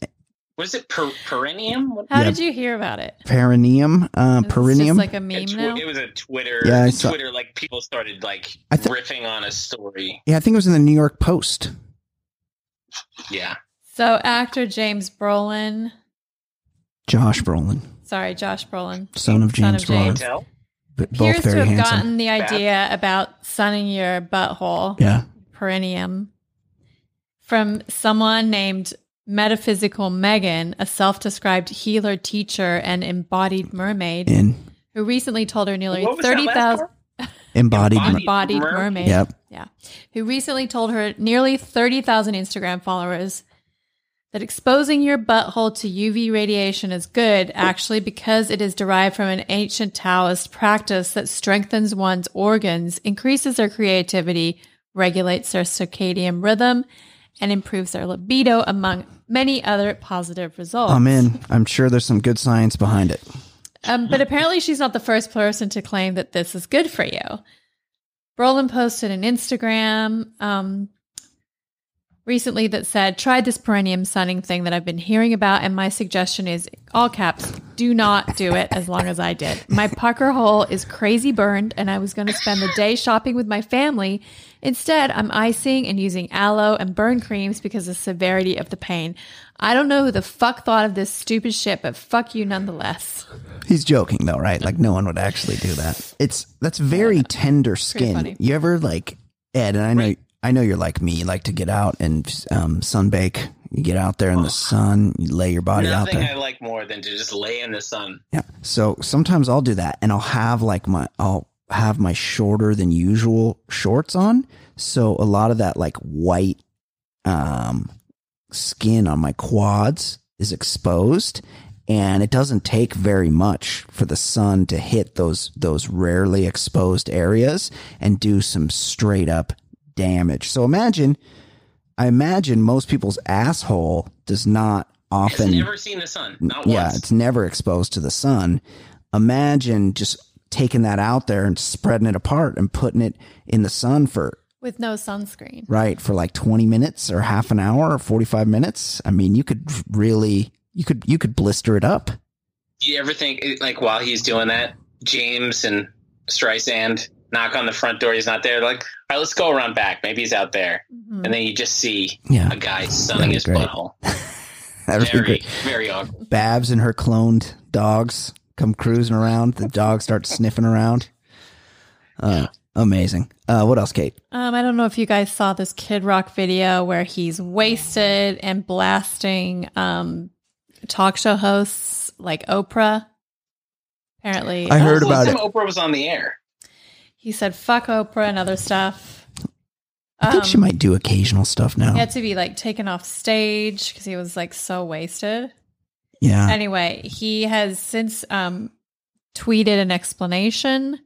Was it per- perineum? What- How Yeah. did you hear about it? perineum, uh, It's perineum. just like a a meme tw- now. It was a Twitter. Yeah, I saw- Twitter, like people started like I thi- riffing on a story. yeah, I think it was in the New York Post. Yeah. So actor James Brolin, Josh Brolin, sorry, Josh Brolin, son of James James. Brolin, Tell? but appears both to very have handsome. gotten the idea about sunning your butthole, Yeah, perineum, from someone named Metaphysical Megan, a self-described healer, teacher, and embodied mermaid, in who recently told her nearly What was that last thousand part? embodied. Embodied. mer- embodied Mer- mermaid. Yep. Yeah. Who recently told her nearly 30,000 Instagram followers that exposing your butthole to UV radiation is good actually because it is derived from an ancient Taoist practice that strengthens one's organs, increases their creativity, regulates their circadian rhythm, and improves their libido, among many other positive results. I'm in. I'm sure there's some good science behind it. Um, but apparently, she's not the first person to claim that this is good for you. Brolin posted an Instagram um, recently that said, Tried this perineum sunning thing that I've been hearing about, and my suggestion is all caps, do not do it as long as I did. My pucker hole is crazy burned, and I was going to spend the day shopping with my family. Instead, I'm icing and using aloe and burn creams because of the severity of the pain. I don't know who the fuck thought of this stupid shit, but fuck you nonetheless. He's joking though, right? Like no one would actually do that. It's that's very tender skin. You ever like Ed? And I know I know you're like me. You like to get out and um, sunbake. You get out there in the sun. You lay your body out Nothing there. I like more than to just lay in the sun. Yeah. So sometimes I'll do that and I'll have like my, I'll have my shorter than usual shorts on. So a lot of that like white, um, skin on my quads is exposed and it doesn't take very much for the sun to hit those, those rarely exposed areas and do some straight up damage. So imagine, I imagine most people's asshole does not It's often never seen the sun. Not yeah, once. it's never exposed to the sun. Imagine just taking that out there and spreading it apart and putting it in the sun for With no sunscreen. right for like 20 minutes or half an hour or 45 minutes. I mean, you could really you could you could blister it up. Do you ever think, like, while he's doing that, James and Streisand knock on the front door? He's not there. Like, all right, let's go around back. Maybe he's out there. Mhm. And then you just see Yeah. a guy That'd sunning his great. butthole. That would be Very, great. very awkward. Babs and her cloned dogs come cruising around. The dogs start sniffing around. Uh, amazing. Uh, what else, Kate? Um, I don't know if you guys saw this Kid Rock video where he's wasted and blasting um, talk show hosts like Oprah. Apparently, I heard When was the about last time Oprah was on the air. He said "fuck Oprah" and other stuff. I think she Um, might do occasional stuff now. He had to be like taken off stage because he was like so wasted. Yeah. Anyway, he has since um, tweeted an explanation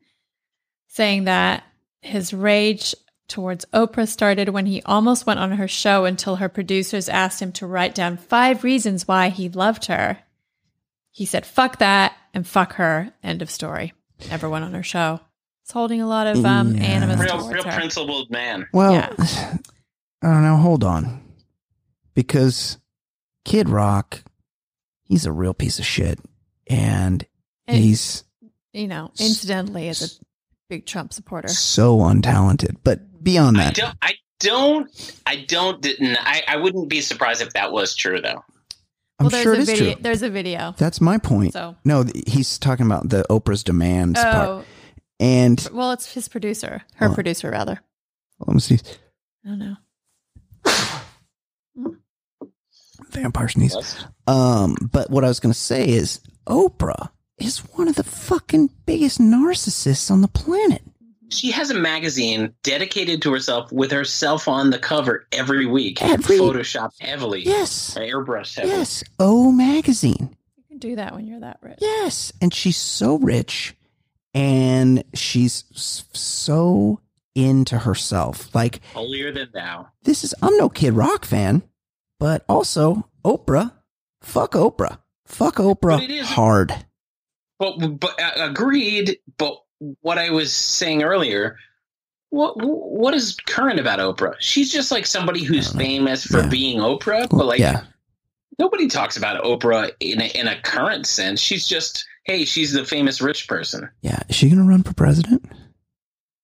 saying that his rage towards Oprah started when he almost went on her show until her producers asked him to write down five reasons why he loved her. He said, fuck that and fuck her. End of story. Never went on her show. It's holding a lot of um, Yeah. animus Real, real her. principled man. Well, Yeah. I don't know. Hold on. Because Kid Rock, he's a real piece of shit. And And, he's you know, incidentally, is a big Trump supporter. so untalented. But beyond that, I that, don't. I don't. I don't. Didn't. I. I wouldn't be surprised if that was true, though. I'm well, there's sure a it is video. true. There's a video. That's my point. So, No, he's talking about the Oprah's demands part. And well, it's his producer, her Oh. producer, rather. let me see. I don't know. Vampire sneeze. Um, but what I was going to say is Oprah is one of the fucking biggest narcissists on the planet. She has a magazine dedicated to herself with herself on the cover every week. Every- Photoshopped heavily. Yes. Airbrushed heavily. Yes. O Magazine. You can do that when you're that rich. Yes, and she's so rich, and she's so into herself. Like Holier than thou. this is I'm no Kid Rock fan, but also Oprah. Fuck Oprah. Fuck But Oprah it is- hard. But, but uh, agreed. But what I was saying earlier, what what is current about Oprah? She's just like somebody who's I don't know. famous for Yeah. being Oprah, but like yeah, nobody talks about Oprah in a, in a current sense. She's just hey, she's the famous rich person. yeah. Is she gonna run for president?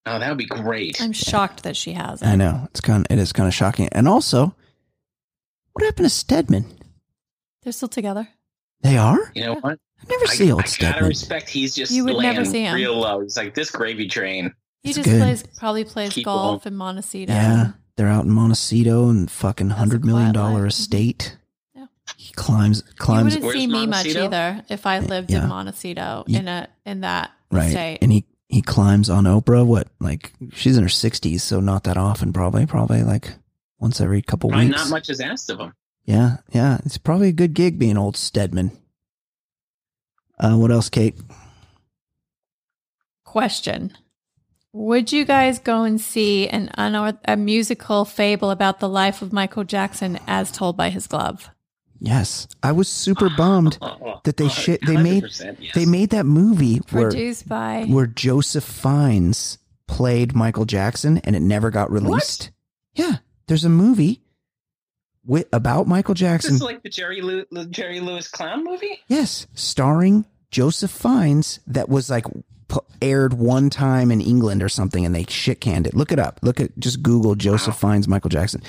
Oh, that would be great. I'm shocked that she hasn't. I know it's kind. Of, it is kind of shocking. And also, what happened to Stedman? They're still together. They are. You know what? I never I, see old I gotta respect. He's just You would never see him. real low. He's like this gravy train. He It's just good. plays probably plays Keep golf in Montecito. Yeah, they're out in Montecito and fucking hundred million dollar dollar life. estate. Yeah. He climbs climbs. You wouldn't see me much either if I lived Yeah. in Montecito You- in a in that right, state. and he he climbs on Oprah. What like she's in her sixties, so not that often. Probably probably like once every couple Probably weeks. not much is asked of him. Yeah, yeah, it's probably a good gig being old Stedman. Uh, what else, Kate? Question: Would you guys go and see an unorth- a musical fable about the life of Michael Jackson as told by his glove? Yes, I was super bummed that they shit. They made yes. they made that movie where Produced by where Joseph Fiennes played Michael Jackson and it never got released. Yeah, there's a movie with about Michael Jackson. this is like the Jerry Lew- Jerry Lewis clown movie? yes, starring Joseph Fiennes that was like aired one time in England or something and they shit canned it. Look it up. Look at just Google Joseph Fiennes Michael Jackson.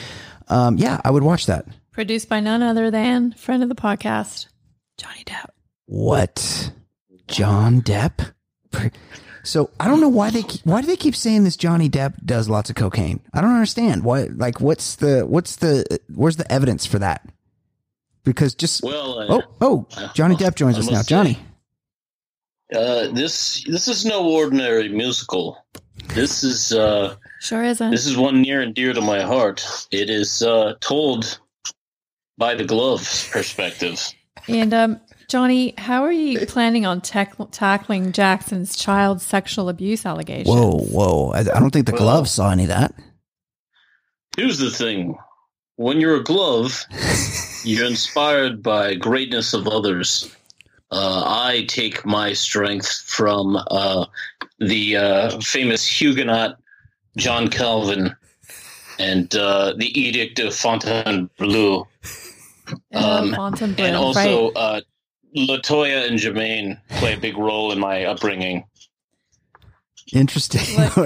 Um, yeah, I would watch that. Produced by none other than friend of the podcast, Johnny Depp. What? John Depp? So I don't know why they keep, why do they keep saying this Johnny Depp does lots of cocaine? I don't understand. Why like what's the what's the where's the evidence for that? Because just Well, uh, oh oh Johnny Depp joins I us now. say- Johnny. Uh, this this is no ordinary musical. This is uh, Sure isn't. this is one near and dear to my heart. It is uh, told by the glove's perspective. And um, Johnny, how are you planning on tech tackling Jackson's child sexual abuse allegations? Whoa whoa! I, I don't think the Well- glove saw any of that. Here's the thing: when you're a glove, you're inspired by greatness of others. Uh, I take my strength from uh, the uh, famous Huguenot John Calvin and uh, the Edict of Fontainebleau. Um, um, Fontainebleau, and also right. uh, Latoya and Jermaine play a big role in my upbringing. Interesting.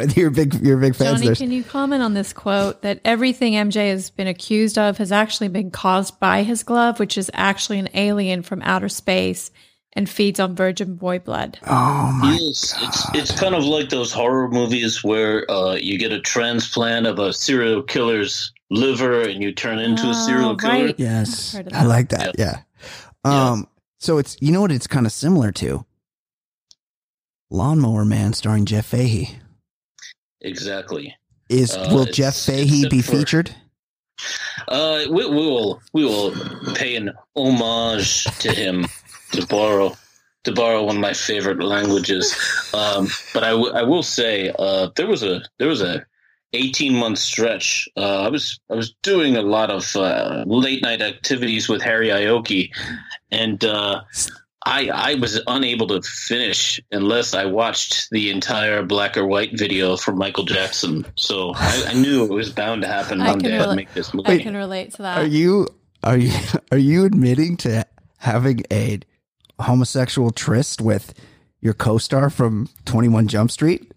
You're big. You're big fans. Johnny, can you comment on this quote that everything MJ has been accused of has actually been caused by his glove, which is actually an alien from outer space and feeds on virgin boy blood? Oh my! Yes, it's it's kind of like those horror movies where uh, you get a transplant of a serial killer's liver and you turn into a serial Oh, killer. right. Yes, I've heard of I that. like that. Yeah. Um. So it's you know what it's kind of similar to. Lawnmower Man, starring Jeff Fahey. Exactly. Is Uh, will Jeff Fahey be for- featured? Uh, we, we will we will pay an homage to him to borrow to borrow one of my favorite languages. Um, but I, w- I will say uh, there was a there was a 18 month stretch. Uh, I was I was doing a lot of uh, late night activities with Harry Ioki, and uh, I I was unable to finish unless I watched the entire black or white video from Michael Jackson. So I, I knew it was bound to happen I one can day. I'd make this movie. I can relate to that. Are you are you are you admitting to having a homosexual tryst with your co-star from Twenty One Jump Street?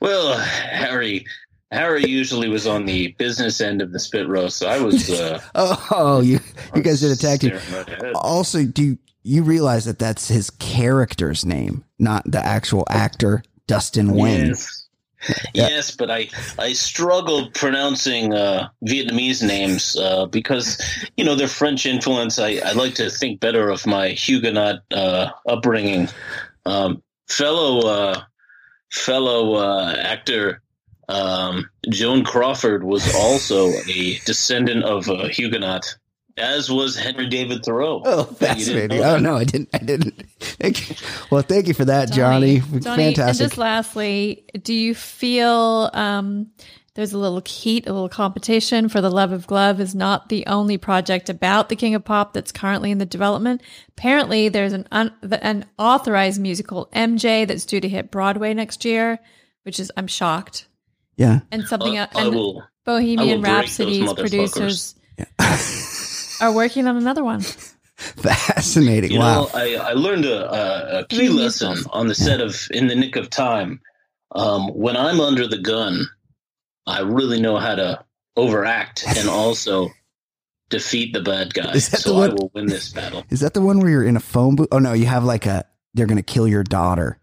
Well, Harry, Harry usually was on the business end of the spit roast, so I was. Uh, Oh, you you guys did a tag team. right. Also, do you, you realize that that's his character's name, not the actual actor Dustin Nguyen? Yes. Yes, but I I struggled pronouncing uh, Vietnamese names uh, because you know they're French influence. I, I like to think better of my Huguenot uh, upbringing. Um, fellow uh, fellow uh, actor um, Joan Crawford was also a descendant of a Huguenot. As was Henry David Thoreau. Oh, Bet you fascinating. Oh no, I didn't. I didn't. Thank you. Well, thank you for that, Johnny. Donnie, And Fantastic. just lastly, do you feel um, there's a little heat, a little competition for the Love of Glove is not the only project about the King of Pop that's currently in the development. Apparently, there's an un- an authorized musical MJ that's due to hit Broadway next year, which is I'm shocked. yeah. And something I, else. I and will. Bohemian I will break those Rhapsody's motherfuckers. producers are working on another one. Fascinating. You wow. know, I, I learned a, a, a key Three lesson on the set of In the Nick of Time. Um, when I'm under the gun, I really know how to overact and also defeat the bad guy. Is that the So I will win this battle. Is that the one where you're in a phone booth? Oh no, you have like a. They're gonna kill your daughter.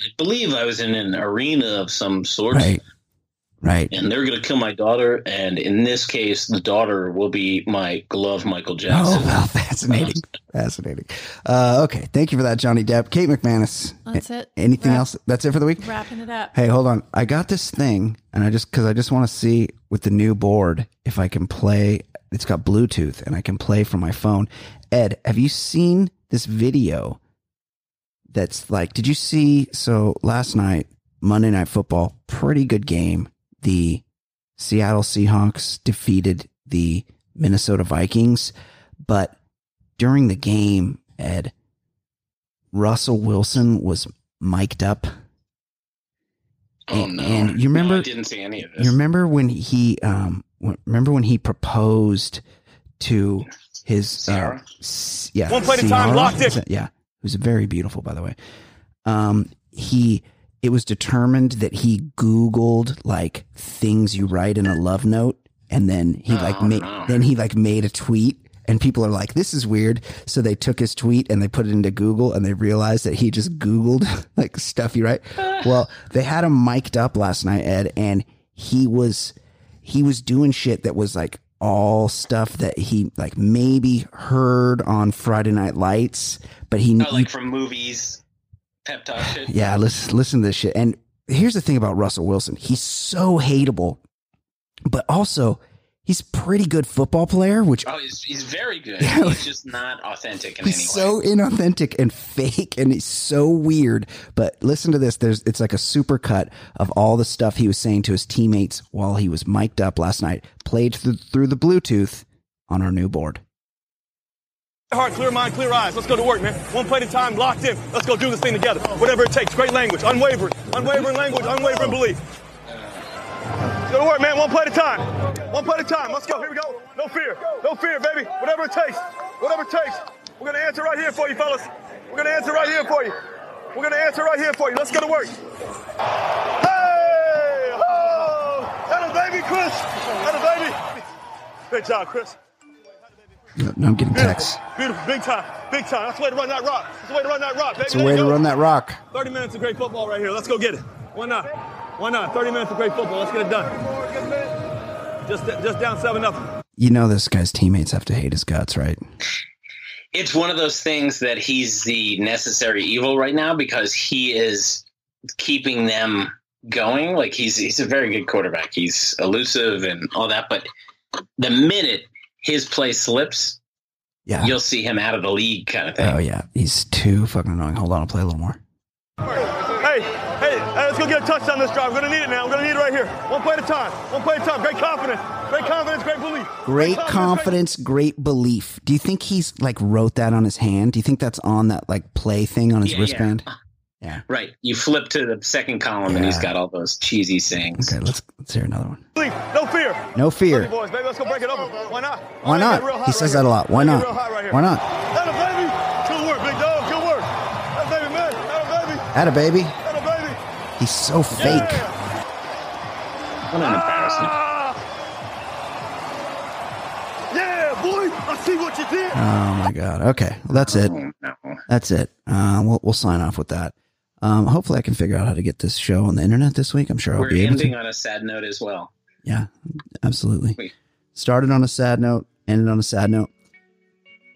I believe I was in an arena of some sort. Right. Right. And they're going to kill my daughter. And in this case, the daughter will be my glove, Michael Jackson. Oh, Jackson. well, fascinating. fascinating. Uh, okay. Thank you for that, Johnny Depp. Kate McManus. That's it. Anything Wrap- else? That's it for the week? Wrapping it up. Hey, hold on. I got this thing, and I just because I just want to see with the new board if I can play. It's got Bluetooth, and I can play from my phone. Ed, have you seen this video? That's like, did you see? So last night, Monday Night Football, pretty good game. The Seattle Seahawks defeated the Minnesota Vikings, but during the game, Ed, Russell Wilson was mic'd up Oh, and, no. and you remember No, I didn't see any of this. you remember when he um remember when he proposed to his Ciara? uh, yeah One play at a time, Ciara? locked in. Is that- yeah who's very beautiful by the way um he it was determined that he googled like things you write in a love note and then he like Oh, made no. then he like made a tweet and people are like this is weird. So they took his tweet and they put it into google and they realized that he just googled like stuff you write. Well they had him mic'd up last night ed and he was he was doing shit that was like all stuff that he like maybe heard on friday night lights but he Oh, like from movies, pep talk shit. yeah, listen, listen to this shit. And here's the thing about Russell Wilson: he's so hateable, but also he's pretty good football player. Which Oh, he's, he's very good. Yeah. He's just not authentic in any he's way. so inauthentic and fake, and he's so weird. But listen to this: there's it's like a super cut of all the stuff he was saying to his teammates while he was mic'd up last night, played through, through the Bluetooth on our new board. Heart, clear mind, clear eyes. Let's go to work, man. One play at a time, locked in. Let's go do this thing together. Whatever it takes. Great language, unwavering, unwavering language, unwavering belief. Let's go to work, man. One play at a time. One play at a time. Let's go. Here we go. No fear. No fear, baby. Whatever it takes. Whatever it takes. We're gonna answer right here for you, fellas. We're gonna answer right here for you. We're gonna answer right here for you. Let's go to work. Hey! Oh! That baby, Chris. That baby. Great job, Chris. No, I'm getting texts. Beautiful, big time, big time. That's the way to run that rock. That's the way to run that rock, baby. It's a way to go. run that rock. 30 minutes of great football right here. Let's go get it. Why not? Why not? 30 minutes of great football. Let's get it done. Just, just down seven nothing. You know this guy's teammates have to hate his guts, right? it's one of those things that he's the necessary evil right now because he is keeping them going. Like he's he's a very good quarterback. He's elusive and all that, but the minute his play slips, Yeah. you'll see him out of the league kind of thing. Oh yeah, he's too fucking annoying. Hold on, I'll play a little more. Hey, hey, hey, let's go get a touchdown this drive. We're going to need it now. We're going to need it right here. One play at a time. One play at a time. Great confidence. Great confidence. Great belief. Great confidence, great belief. Do you think he's like wrote that on his hand? Do you think that's on that like play thing on his Yeah, wristband? yeah. Right. You flip to the second column and he's got all those cheesy sayings. Okay, let's let's hear another one. No fear. No fear. Boys, baby, let's go break it open. Why not? Why Let's not? He right says here. that a lot. Why not? right. Why not? That a baby. Good work, big dog. Good work. That baby, man. That a baby. Had a baby. That a baby. He's so fake. What an embarrassment. Ah. Yeah, boy. I see what you did. Oh my god. Okay, well, that's it. Oh, no. That's it. Uh, we'll we'll sign off with that. Um, hopefully, I can figure out how to get this show on the internet this week. I'm sure I'll We're be able to. ending on a sad note as well. Yeah, absolutely. Wait. Started on a sad note, ended on a sad note.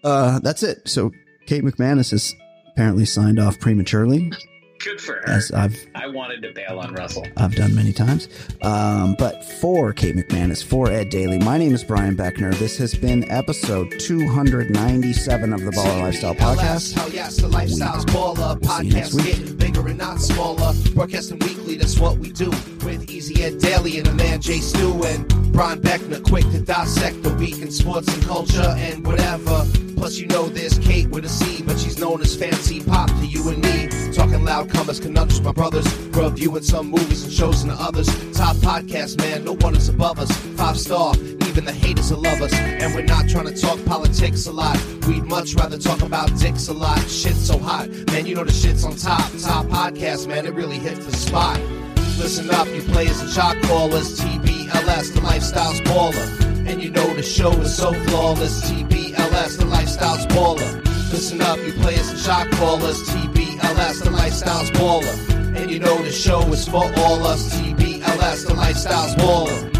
Uh, that's it. So Kate McManus has apparently signed off prematurely. Good for her. as I've I wanted to bail on Russell. I've done many times. Um, but for Kate McManus, for Ed Daly, my name is Brian Beckner. This has been episode 297 of the Baller Lifestyle Podcast. Hell yes, the lifestyle's baller. We'll see you next Podcast week. getting bigger and not smaller. Broadcasting weekly, that's what we do. With Easy Ed Daly and the man Jay Stu and Brian Beckner, quick to dissect the week in sports and culture and whatever. Plus, you know there's Kate with a C, but she's known as Fancy Pop to you and me. Talking loud comers, conundrums, my brothers. Reviewing some movies and shows and others. Top podcast, man, no one is above us. Five star, even the haters will love us. And we're not trying to talk politics a lot. We'd much rather talk about dicks a lot. Shit's so hot, man, you know the shit's on top. Top podcast, man, it really hits the spot. Listen up, you players and shot callers. TBLS, the lifestyle's baller. And you know the show is so flawless. TBLS, the lifestyle's baller. Listen up, you players and shot callers. TBLS, the lifestyle's baller. And you know the show is for all us. TBLS, the lifestyle's baller.